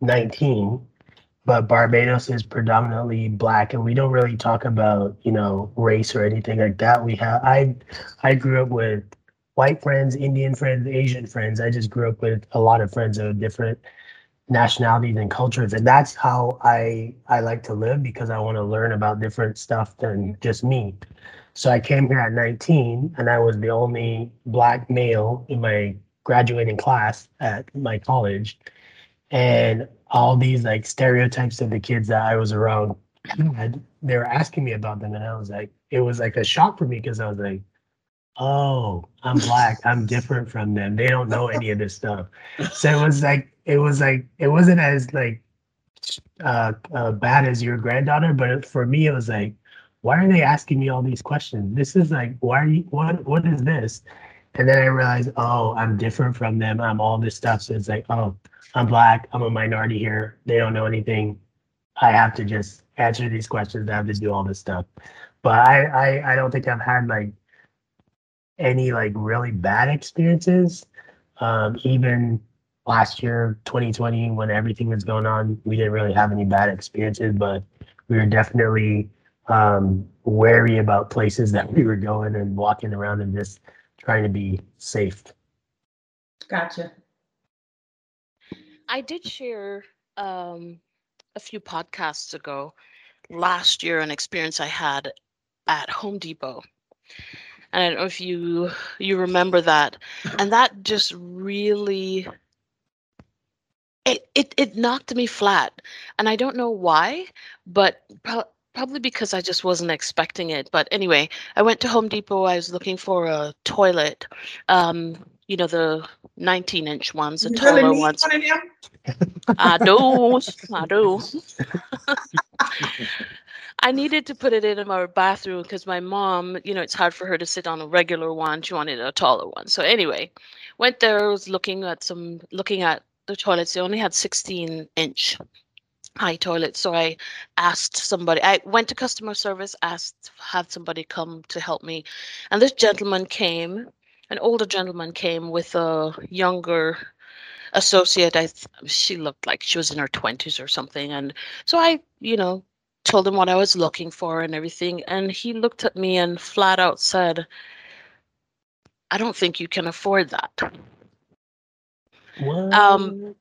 19, but Barbados is predominantly black, and we don't really talk about, you know, race or anything like that. We have, I, I grew up with white friends, Indian friends, Asian friends. I just grew up with a lot of friends of different nationalities and cultures, and that's how I, I like to live because I want to learn about different stuff than just me. So I came here at 19 and I was the only black male in my graduating class at my college. And all these like stereotypes of the kids that I was around <clears throat> had, they were asking me about them. And I was like, it was like a shock for me because I was like, oh, I'm black. I'm different from them. They don't know any of this stuff. So it was like, it was like, it wasn't as like uh, uh, bad as your granddaughter, but for me, it was like, why are they asking me all these questions? This is like, why are you, what, what is this? And then I realized, oh, I'm different from them. I'm all this stuff. So it's like, oh, I'm black. I'm a minority here. They don't know anything. I have to just answer these questions. I have to do all this stuff. But I, I, I don't think I've had like any like really bad experiences. Um, even last year, 2020, when everything was going on, we didn't really have any bad experiences, but we were definitely um, wary about places that we were going and walking around and just trying to be safe. Gotcha. I did share um, a few podcasts ago last year an experience I had at Home Depot. And I don't know if you you remember that. And that just really it it, it knocked me flat. And I don't know why, but pro- probably because I just wasn't expecting it. But anyway, I went to Home Depot. I was looking for a toilet. Um, you know, the 19 inch ones, the You taller ones. one? I do. <laughs> I do. I needed to put it in our bathroom because my mom, you know, it's hard for her to sit on a regular one. She wanted a taller one. So anyway, went there, was looking at some, looking at the toilets. They only had 16 inch high toilets. So I asked somebody, I went to customer service, asked, had somebody come to help me. And this gentleman came, an older gentleman came with a younger associate i th- she looked like she was in her 20s or something and so i you know told him what i was looking for and everything and he looked at me and flat out said i don't think you can afford that What? Um,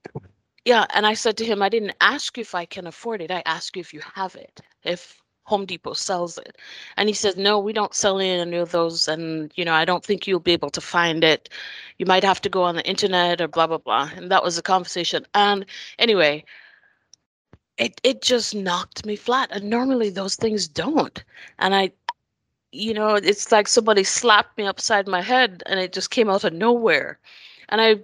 yeah and i said to him i didn't ask you if i can afford it i asked you if you have it if home depot sells it and he says no we don't sell any of those and you know i don't think you'll be able to find it you might have to go on the internet or blah blah blah and that was the conversation and anyway it it just knocked me flat. And normally those things don't. And I you know, it's like somebody slapped me upside my head and it just came out of nowhere. And I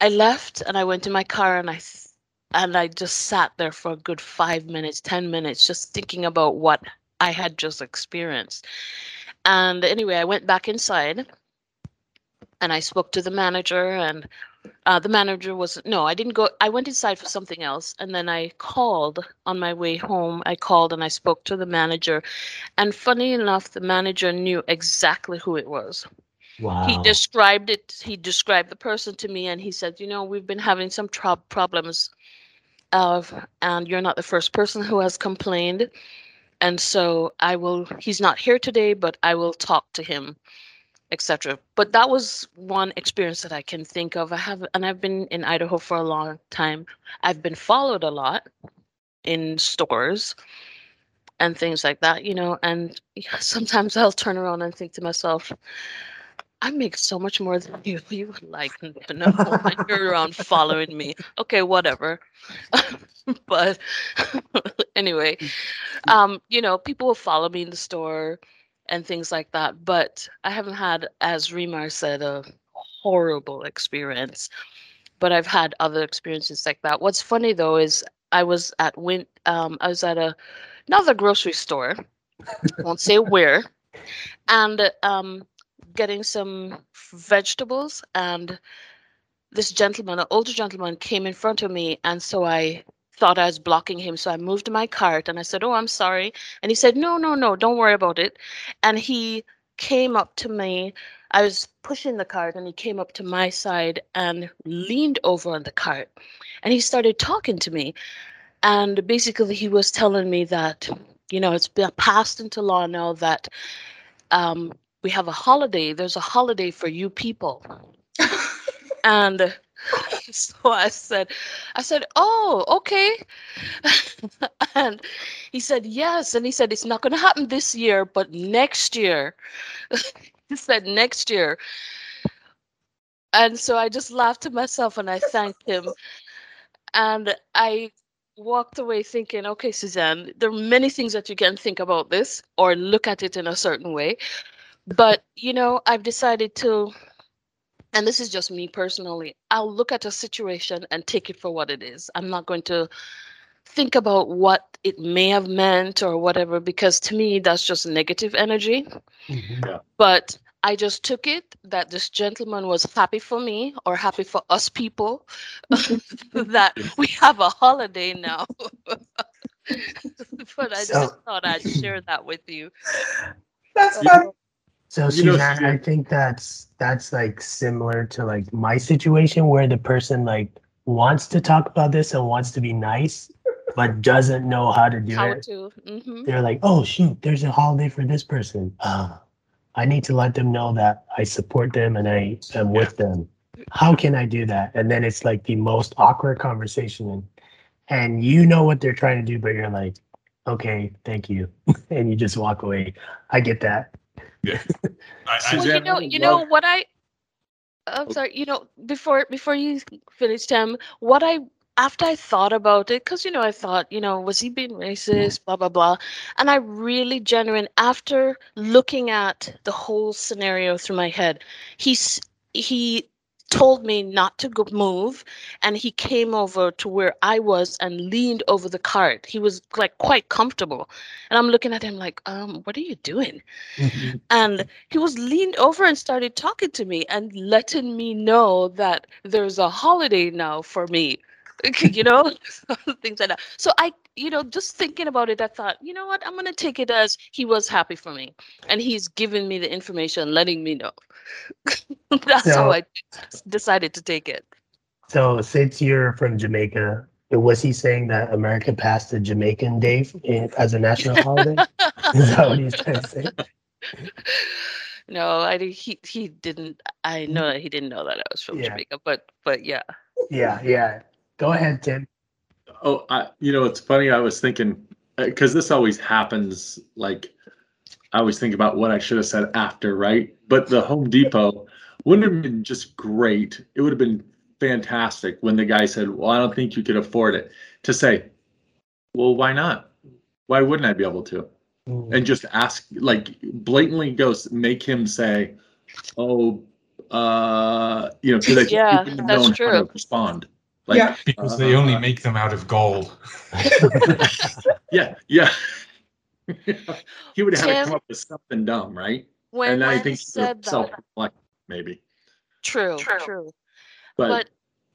I left and I went to my car and I and I just sat there for a good 5 minutes, 10 minutes just thinking about what I had just experienced. And anyway, I went back inside and I spoke to the manager and uh, the manager was no i didn't go i went inside for something else and then i called on my way home i called and i spoke to the manager and funny enough the manager knew exactly who it was Wow. he described it he described the person to me and he said you know we've been having some problems of and you're not the first person who has complained and so i will he's not here today but i will talk to him etc. But that was one experience that I can think of. I have, and I've been in Idaho for a long time. I've been followed a lot in stores and things like that, you know. And <laughs> sometimes I'll turn around and think to myself, I make so much more than you. <laughs> You would like to know when you're around following me. Okay, whatever. <laughs> but <laughs> anyway, um, you know, people will follow me in the store and things like that. But I haven't had, as Remar said, a horrible experience. But I've had other experiences like that. What's funny though is I was at Win. Um, I was at a another grocery store. won't say where, and um, getting some vegetables. And this gentleman, an older gentleman, came in front of me, and so I thought I was blocking him. So I moved my cart and I said, Oh, I'm sorry. And he said, No, no, no, don't worry about it. And he came up to me. I was pushing the cart and he came up to my side and leaned over on the cart and he started talking to me. And basically, he was telling me that, you know, it's been passed into law now that um, we have a holiday. There's a holiday for you people. and <laughs> so I said, I said, oh, okay. <laughs> and he said, yes. And he said, it's not going to happen this year, but next year. <laughs> he said, next year. And so I just laughed to myself and I thanked him. And I walked away thinking, okay, Suzanne, there are many things that you can think about this or look at it in a certain way. But, you know, I've decided to and this is just me personally, I'll look at a situation and take it for what it is. I'm not going to think about what it may have meant or whatever, because to me, that's just negative energy. Mhm. Yeah. But I just took it that this gentleman was happy for me or happy for us people <laughs> that we have a holiday now. <laughs> but I So- just thought I'd share that with you. That's You funny. So You know, Suzanne, I think that's that's like similar to like my situation where the person like wants to talk about this and wants to be nice, but doesn't know how to do How it. to? hmm They're like, oh shoot, there's a holiday for this person. Uh, I need to let them know that I support them and I am with them. How can I do that? And then it's like the most awkward conversation, and, and you know what they're trying to do, but you're like, okay, thank you, <laughs> and you just walk away. I get that. <laughs> I, well, I, Suzanne, you know, you know love- what I. I'm sorry. You know, before before you finish, Tim, what I after I thought about it, because you know, I thought, you know, was he being racist? Blah blah blah, and I really genuine after looking at the whole scenario through my head, he's he told me not to go move and he came over to where I was and leaned over the cart. He was like quite comfortable. And I'm looking at him like, um, what are you doing? <laughs> and he was leaned over and started talking to me and letting me know that there's a holiday now for me <laughs> you know <laughs> things like that so i you know just thinking about it i thought you know what i'm going to take it as he was happy for me and he's giving me the information letting me know <laughs> that's So- how i decided to take it So since you're from Jamaica, was he saying that America passed the Jamaican Day as a national holiday? Is that what he's trying to say? no i he he didn't i know mm-hmm. that he didn't know that i was from Yeah. jamaica but but yeah Yeah, yeah. Go ahead, Tim. Oh, I, you know, it's funny. I was thinking because this always happens. Like, I always think about what I should have said after, right? But the Home Depot wouldn't have been just great. It would have been fantastic when the guy said, "Well, I don't think you could afford it." To say, Well, why not? Why wouldn't I be able to? Mm. And just ask, like, blatantly go make him say, "Oh, uh, you know," because Yeah, he wouldn't have that's how true. to respond. Like, Yeah. Because they only Uh, make them out of gold. <laughs> yeah, yeah. <laughs> he would have had to come up with something dumb, right? When and I Len think said self that, maybe. true, True. true. But, But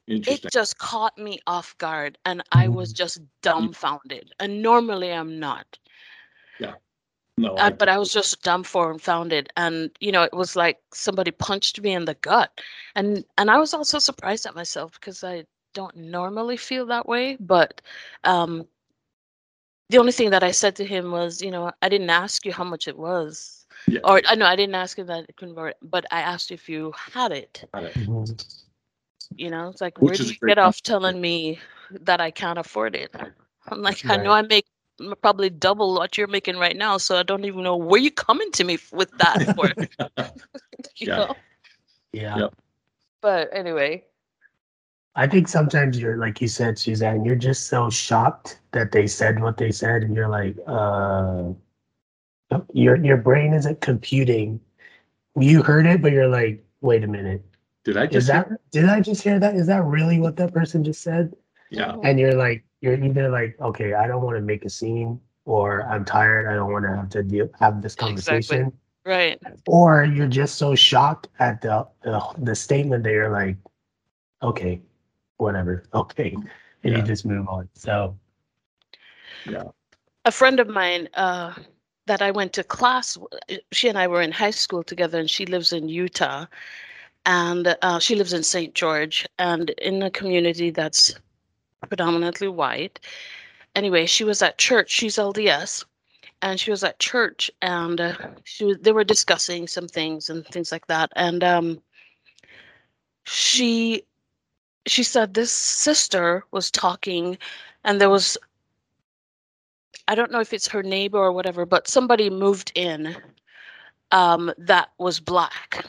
interesting. it just caught me off guard and I was Mm-hmm. just dumbfounded. And normally I'm not. Yeah. No, Uh, but I was just dumbfounded, and you know, it was like somebody punched me in the gut, and and I was also surprised at myself because I don't normally feel that way. But um, the only thing that I said to him was, you know, I didn't ask you how much it was, Yeah. or I know I didn't ask you that it convert, but I asked if you had it. Mhm. You know, it's like Which where do you get off telling me that I can't afford it? I'm like, I know I make probably double what you're making right now, so I don't even know where you're coming to me with that for. <laughs> <laughs> you Yeah. know? Yeah. Yep. But anyway, I think sometimes you're like you said, Suzanne, you're just so shocked that they said what they said, and you're like, uh, your your brain isn't computing. You heard it, but you're like, wait a minute, Did I is just? that did I just hear that? Is that really what that person just said? yeah. And you're like, you're either like, okay, I don't want to make a scene, or I'm tired, I don't want to have to deal have this Exactly. conversation, right. or you're just so shocked at the the, the statement that you're like, okay, whatever, <laughs> okay, and Yeah. you just move on. So yeah. A friend of mine uh, that I went to class, she and I were in high school together, and she lives in Utah, and uh, she lives in St. George, and in a community that's predominantly white. Anyway, she was at church. She's LDS, and she was at church, and uh, she was, they were discussing some things and things like that, and um, she she said this sister was talking, and there was I don't know if it's her neighbor or whatever, but somebody moved in um, that was black.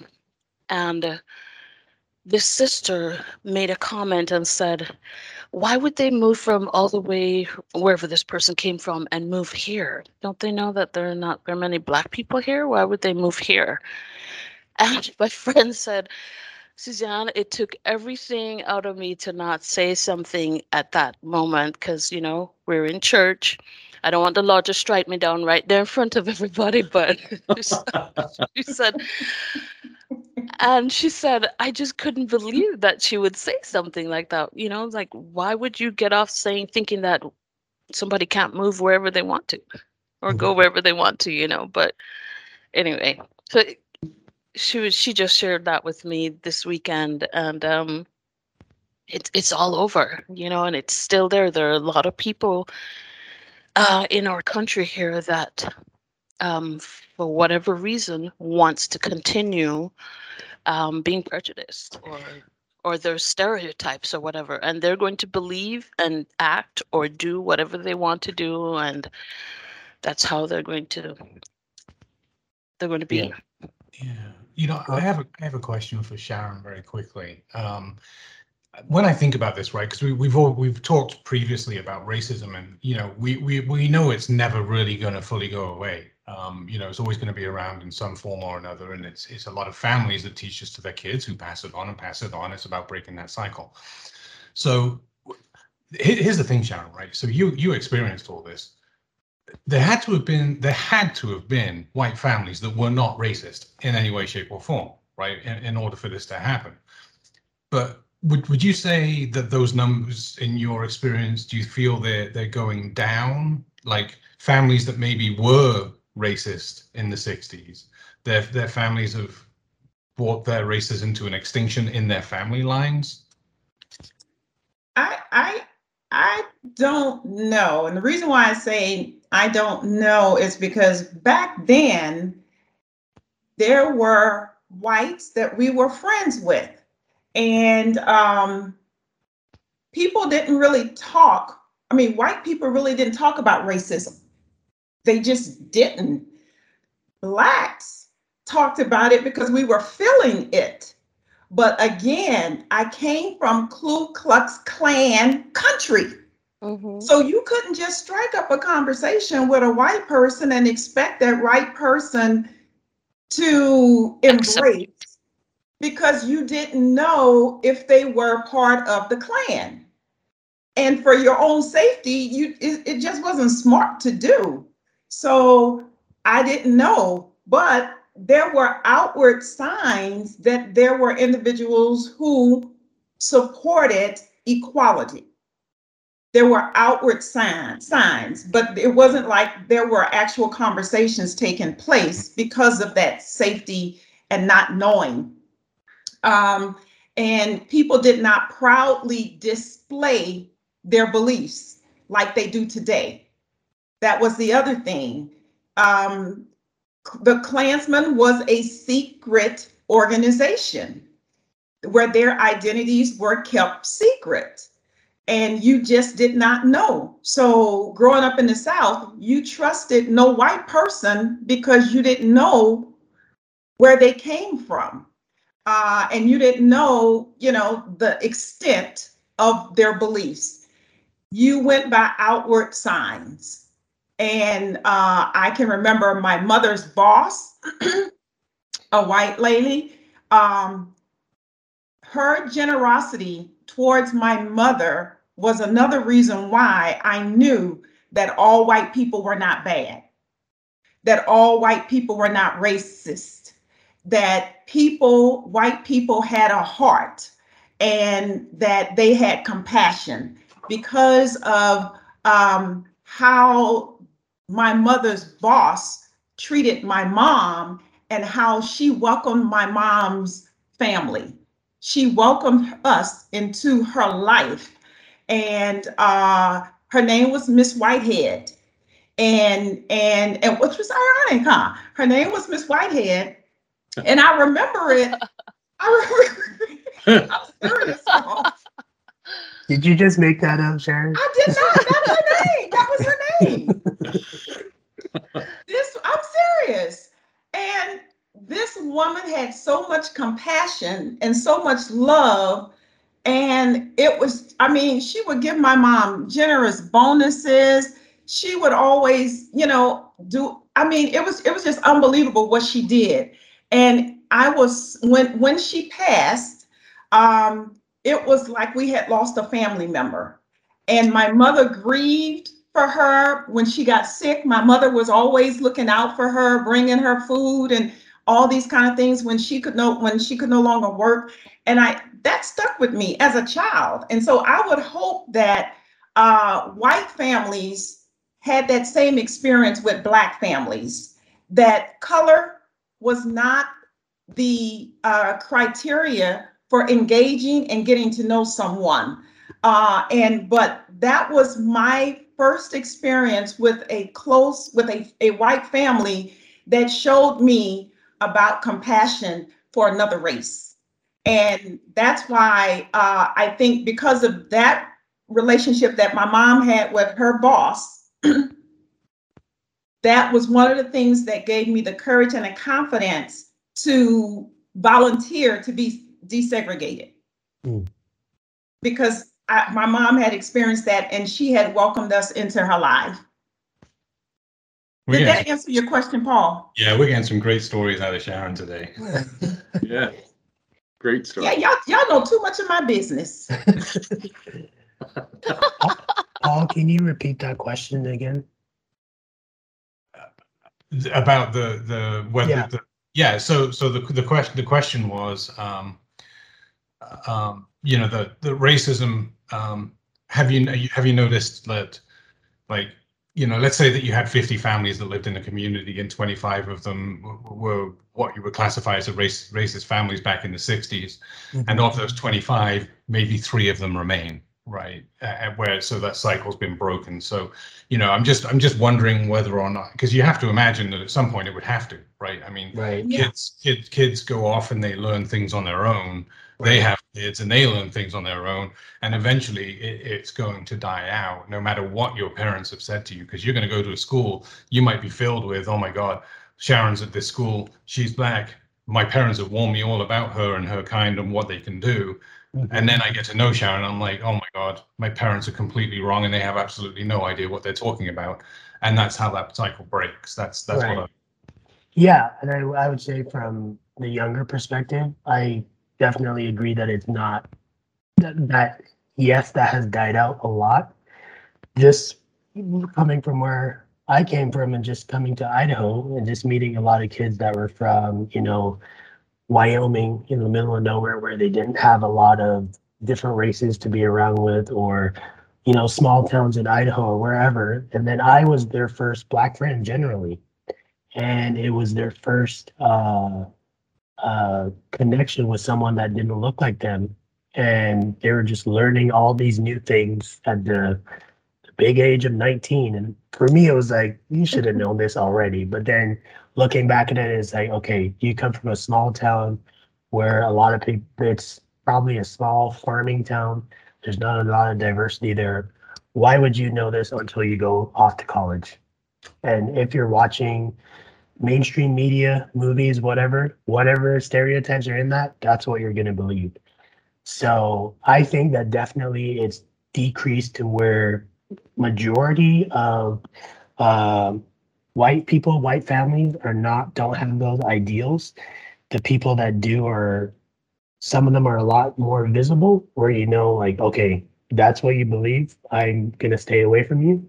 And this sister made a comment and said, Why would they move from all the way wherever this person came from and move here? Don't they know that there are not very many black people here? Why would they move here? And <laughs> my friend said, Suzanne, it took everything out of me to not say something at that moment because, you know, we're in church. I don't want the law to strike me down right there in front of <laughs> everybody, but <laughs> she said, and she said, I just couldn't believe that she would say something like that. You know, like, why would you get off saying, thinking that somebody can't move wherever they want to or go mm-hmm. wherever they want to, you know? But anyway, so she was, she just shared that with me this weekend and, um, it's it's all over, you know, and it's still there. There are a lot of people uh, in our country here that, um, for whatever reason, wants to continue um, being prejudiced or or their stereotypes or whatever, and they're going to believe and act or do whatever they want to do, and that's how they're going to they're going to be. Yeah. Yeah, you know, I have a I have a question for Sharon very quickly. Um, when I think about this, right, because we, we've all we've talked previously about racism, and you know, we we we know it's never really going to fully go away. Um, you know, it's always going to be around in some form or another, and it's it's a lot of families that teach this to their kids, who pass it on and pass it on. It's about breaking that cycle. So, here's the thing, Sharon, right? So you you experienced all this there had to have been there had to have been white families that were not racist in any way shape or form right in, in order for this to happen. But would, would you say that those numbers in your experience do you feel they're they're going down? Like families that maybe were racist in the 60s their their families have brought their racism to an extinction in their family lines? I I I don't know. And the reason why I say I don't know is because back then there were whites that we were friends with. And um, people didn't really talk. I mean, white people really didn't talk about racism. They just didn't. Blacks talked about it because we were feeling it. But again, I came from Ku Klux Klan country. Mhm. So you couldn't just strike up a conversation with a white person and expect that right person to embrace because you didn't know if they were part of the Klan. And for your own safety, you it, it just wasn't smart to do. So I didn't know, but there were outward signs that there were individuals who supported equality. There were outward signs signs but it wasn't like there were actual conversations taking place because of that safety and not knowing. Um, and people did not proudly display their beliefs like they do today. That was the other thing. Um, the klansman was a secret organization where their identities were kept secret and you just did not know. So, growing up in the South, you trusted no white person because you didn't know where they came from. Uh, and you didn't know, you know, the extent of their beliefs. You went by outward signs. And uh, I can remember my mother's boss, <clears throat> a white lady, um, her generosity towards my mother was another reason why I knew that all white people were not bad, that all white people were not racist, that people, white people had a heart and that they had compassion because of um, how my mother's boss treated my mom and how she welcomed my mom's family she welcomed us into her life. And uh, her name was Miss Whitehead. And and and which was ironic, huh? Her name was Miss Whitehead. And I remember it. I remember I'm serious. y'all. Did you just make that up, Sharon? I did not. That's her name. That was her name. <laughs> this I'm serious. And this woman had so much compassion and so much love. And it was, I mean, she would give my mom generous bonuses. She would always, you know, do, I mean, it was it was just unbelievable what she did. And I was when when she passed, um, it was like we had lost a family member. And my mother grieved for her. When she got sick. My mother was always looking out for her, bringing her food and all these kind of things when she could no when she could no longer work. And i that stuck with me as a child. And so i would hope that uh, white families had that same experience with black families that color was not the uh, criteria for engaging and getting to know someone. Uh, and but that was my first experience with a close with a, a white family that showed me about compassion for another race. And that's why uh, I think because of that relationship that my mom had with her boss, <clears throat> that was one of the things that gave me the courage and the confidence to volunteer to be desegregated. Mm. Because I, my mom had experienced that and she had welcomed us into her life. We're Did that answer your question, Paul? yeah, we're getting some great stories out of Sharon today. <laughs> yeah. Great story. Yeah, y'all, y'all know too much of my business. <laughs> <laughs> Paul, can you repeat that question again? about the the whether Yeah. the yeah so so the the question the question was um um you know the the racism um have you have you noticed that like you know let's say that you had 50 families that lived in a community and 25 of them w- were what you would classify as a race racist families back in the 60s and of those 25 maybe three of them remain right? Uh, where so that cycle's been broken. So you know i'm just i'm just wondering whether or not because you have to imagine that at some point it would have to right? I mean Right. Yeah. kids kids kids go off and they learn things on their own they have kids and they learn things on their own and eventually it, it's going to die out no matter what your parents have said to you because you're going to go to a school you might be filled with oh my god sharon's at this school she's black my parents have warned me all about her and her kind and what they can do mm-hmm. And then I get to know Sharon, and I'm like, oh my God, my parents are completely wrong and they have absolutely no idea what they're talking about. And that's how that cycle breaks. That's that's Right. what I Yeah, and I, I would say from the younger perspective, I definitely agree that it's not that, that yes, that has died out a lot. Just coming from where I came from and just coming to Idaho and just meeting a lot of kids that were from, you know, Wyoming in the middle of nowhere where they didn't have a lot of different races to be around with or you know small towns in Idaho or wherever and then I was their first black friend generally and it was their first uh, uh, connection with someone that didn't look like them, and they were just learning all these new things at the, the big age of 19. And for me, it was like you <laughs> should have known this already. But then looking back at it, it's like okay, you come from a small town where a lot of people, it's probably a small farming town. There's not a lot of diversity there. Why would you know this until you go off to college? And if you're watching mainstream media, movies, whatever, whatever stereotypes are in that, that's what you're going to believe. So I think that definitely it's decreased to where majority of um, white people, white families are not don't have those ideals. The people that do are some of them are a lot more visible, where you know, like, okay, that's what you believe. I'm gonna stay away from you.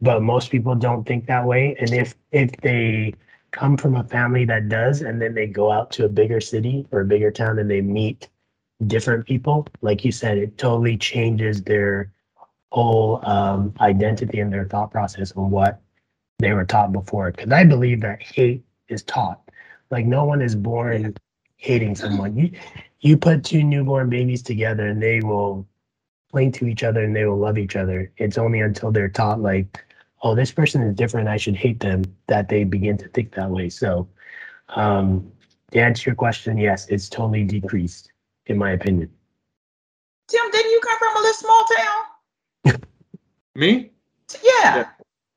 But most people don't think that way, and if if they come from a family that does and then they go out to a bigger city or a bigger town and they meet different people. Like you said it totally changes their whole um, identity and their thought process on what they were taught before. Because i believe that hate is taught. Like no one is born hating someone. You you put two newborn babies together and they will cling to each other and they will love each other. It's only until they're taught like oh, this person is different, I should hate them, that they begin to think that way. So, um, to answer your question, yes, it's totally decreased, in my opinion. Tim, didn't you come from a little small town? <laughs> Me? Yeah.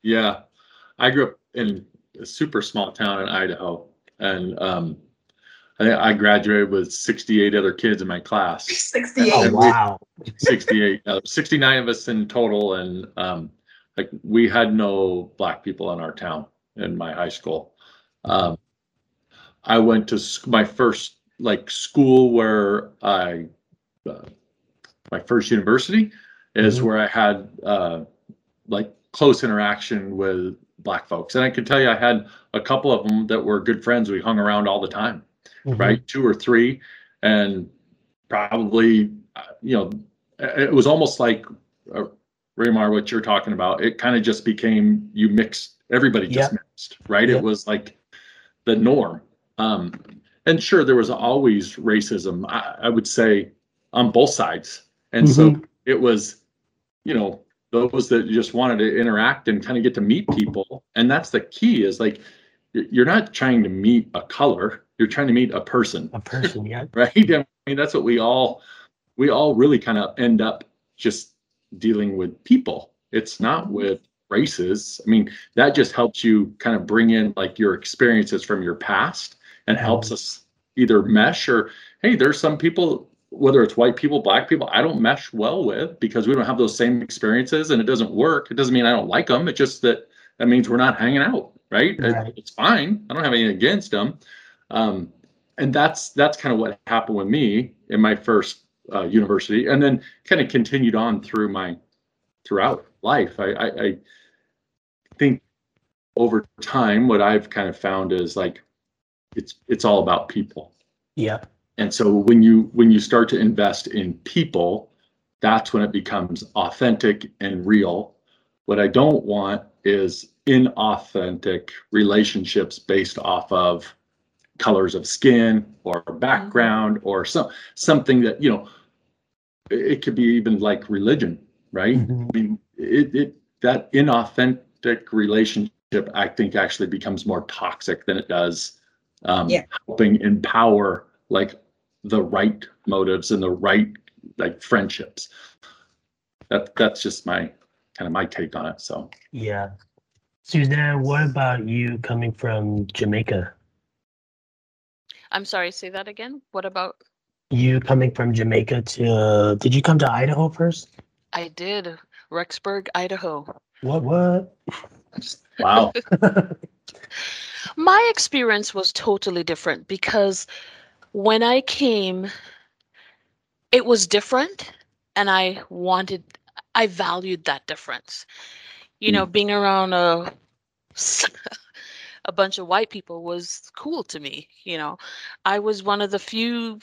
Yeah. I grew up in a super small town in Idaho. And um, I, I graduated with 68 other kids in my class. <laughs> 68. Oh, wow. <laughs> 68, uh, 69 of us in total. And um, like we had no black people in our town in my high school. Um, I went to sc- my first like school where I, uh, my first university is Mhm. where I had uh, like close interaction with black folks. And I can tell you, I had a couple of them that were good friends. We hung around all the time Mhm. right? Two or three, and probably, uh, you know, it was almost like uh, Remar, what you're talking about. It kind of just became you mixed, everybody just mixed, right? Yep. It was like the norm. Um, and sure, there was always racism. I, I would say on both sides, and so Mhm. it was, you know, those that just wanted to interact and kind of get to meet people, and that's the key. Is like you're you're not trying to meet a color you're trying to meet a person A person, yeah. <laughs> right i mean that's what we all we all really kind of end up just dealing with people. It's not with races. I mean that just helps you kind of bring in like your experiences from your past and helps us either mesh or hey there's some people whether it's white people black people i don't mesh well with because we don't have those same experiences and it doesn't work. It doesn't mean i don't like them it's just that that means we're not hanging out right, Right. it's fine. I don't have anything against them um, and that's that's kind of what happened with me in my first uh, university and then kind of continued on through my throughout life. I, I i think over time what i've kind of found is like it's it's all about people. Yeah. and so when you when you start to invest in people that's when it becomes authentic and real. What i don't want is inauthentic relationships based off of colors of skin or background or some something that you know it, it could be even like religion right Mhm. i mean it, it that inauthentic relationship i think actually becomes more toxic than it does um, Yeah. helping empower like the right motives and the right like friendships that that's just my kind of my take on it so Yeah. Suzanne, what about you coming from Jamaica? I'm sorry, say that again. What about? You coming from Jamaica to uh, did you come to Idaho first? I did. Rexburg, Idaho. What what? Wow. <laughs> My experience was totally different because when I came, it was different and I wanted, I valued that difference. You know, hmm. being around a, <laughs> a bunch of white people was cool to me. You know, I was one of the few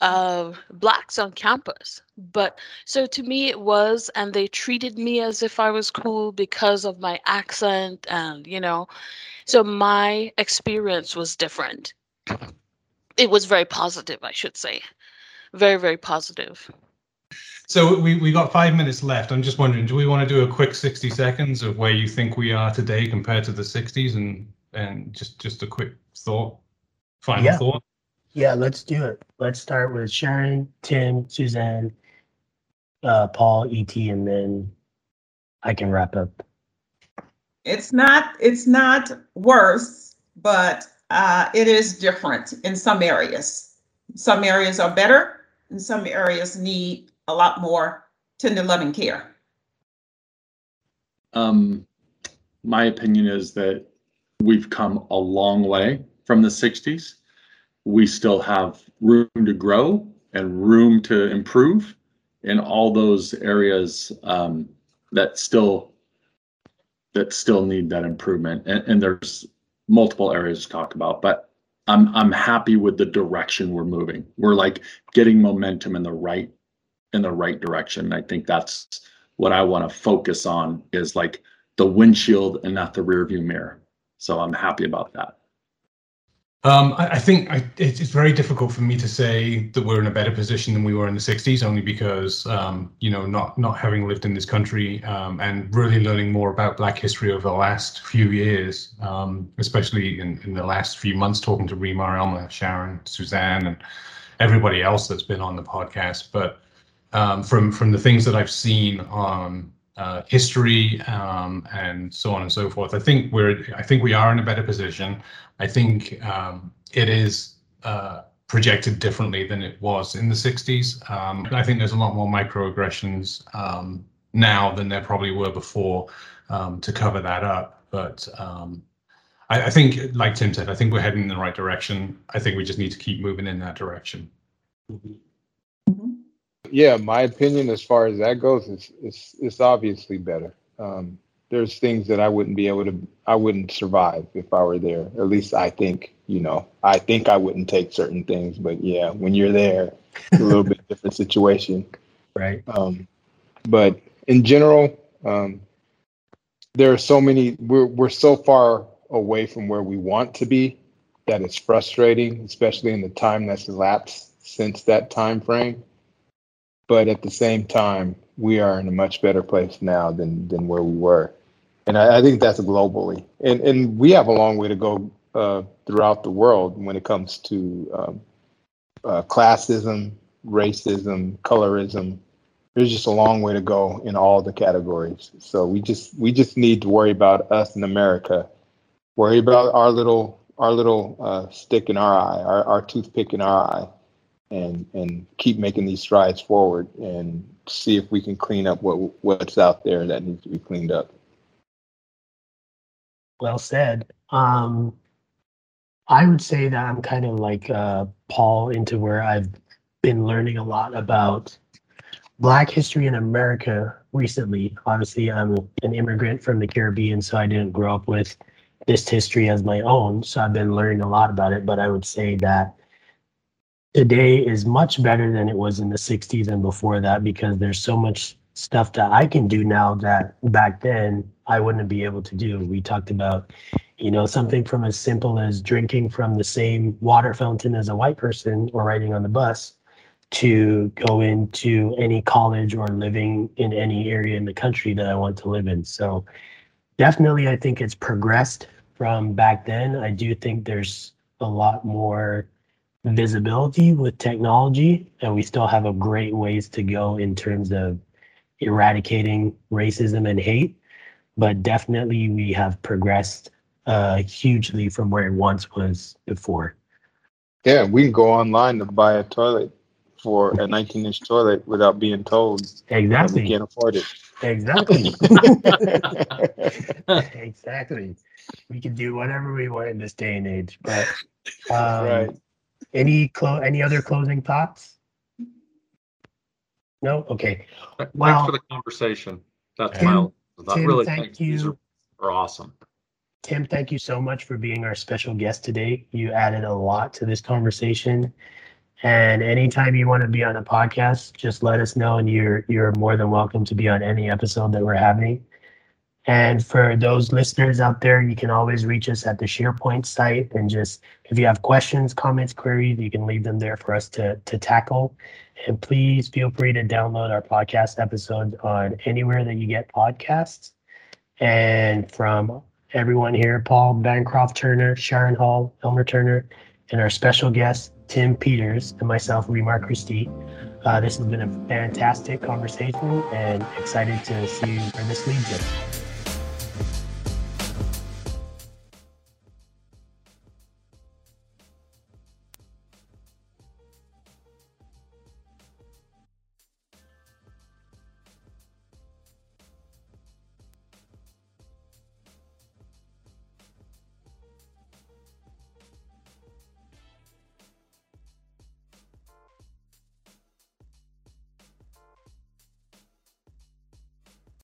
uh, blacks on campus. But so to me, it was, and they treated me as if I was cool because of my accent, and you know, so my experience was different. It was very positive, I should say. Very, very positive. So we, we got five minutes left. I'm just wondering, do we want to do a quick 60 seconds of where you think we are today compared to the 60s and and just just a quick thought, final Yeah. thought? Yeah, let's do it. Let's start with Sharon, Tim, Suzanne, uh, Paul, ET, and then I can wrap up. It's not, it's not worse, but uh, it is different in some areas. Some areas are better and some areas need a lot more tender loving care. Um, my opinion is that we've come a long way from the 60s. We still have room to grow and room to improve in all those areas um, that still that still need that improvement. And, and there's multiple areas to talk about, but I'm I'm happy with the direction we're moving. We're like getting momentum in the right in the right direction. I think that's what I want to focus on is like the windshield and not the rearview mirror. So I'm happy about that. Um, I, I think I, it's, it's very difficult for me to say that we're in a better position than we were in the 60s, only because, um, you know, not not having lived in this country um, and really learning more about Black history over the last few years, um, especially in, in the last few months, talking to Remar, Elmer, Sharon, Suzanne, and everybody else that's been on the podcast. But um, from from the things that I've seen on uh, history um, and so on and so forth. I think we're I think we are in a better position. I think um, it is uh, projected differently than it was in the 60s. Um, I think there's a lot more microaggressions um, now than there probably were before um, to cover that up. But um, I, I think, like Tim said, I think we're heading in the right direction. I think we just need to keep moving in that direction. Yeah, my opinion as far as that goes is is it's obviously better. Um, there's things that I wouldn't be able to, I wouldn't survive if I were there. At least I think, you know, I think I wouldn't take certain things, but yeah, when you're there, a little bit <laughs> different situation. Right. Um, but in general, um, there are so many. We're we're so far away from where we want to be that it's frustrating, especially in the time that's elapsed since that time frame. But at the same time, we are in a much better place now than than where we were, and I, I think that's globally. And and we have a long way to go uh, throughout the world when it comes to um, uh, classism, racism, colorism, there's just a long way to go in all the categories. So we just we just need to worry about us in America, worry about our little our little uh, stick in our eye, our, our toothpick in our eye, and and keep making these strides forward and see if we can clean up what what's out there that needs to be cleaned up. Well said. Um, I would say that I'm kind of like uh, Paul into where I've been learning a lot about Black history in America recently. Obviously, I'm an immigrant from the Caribbean, so I didn't grow up with this history as my own. So I've been learning a lot about it. But I would say that today is much better than it was in the 60s and before that because there's so much stuff that I can do now that back then I wouldn't be able to do. We talked about, you know, something from as simple as drinking from the same water fountain as a white person or riding on the bus to go into any college or living in any area in the country that I want to live in. So definitely I think it's progressed from back then. I do think there's a lot more visibility with technology and we still have a great ways to go in terms of eradicating racism and hate but definitely we have progressed uh, hugely from where it once was before Yeah, we can go online to buy a toilet for a 19 inch toilet without being told that we Exactly. can't afford it. Exactly. <laughs> <laughs> exactly. We can do whatever we want in this day and age. But um, Right. Any clo- any other closing thoughts? No. Okay. Thanks Well- for the conversation. That's Tim- my, that Tim, really, thank thanks. These you. are, are awesome. Tim, thank you so much for being our special guest today. You added a lot to this conversation. And anytime you want to be on a podcast, just let us know and you're you're more than welcome to be on any episode that we're having. And for those listeners out there, you can always reach us at the SharePoint site and just if you have questions, comments, queries, you can leave them there for us to to tackle. And please feel free to download our podcast episodes on anywhere that you get podcasts. And from everyone here, Paul Bancroft Turner, Sharon Hall, Elmer Turner, and our special guest, Tim Peters, and myself, Remar Christie. Uh, this has been a fantastic conversation and excited to see where this leads us.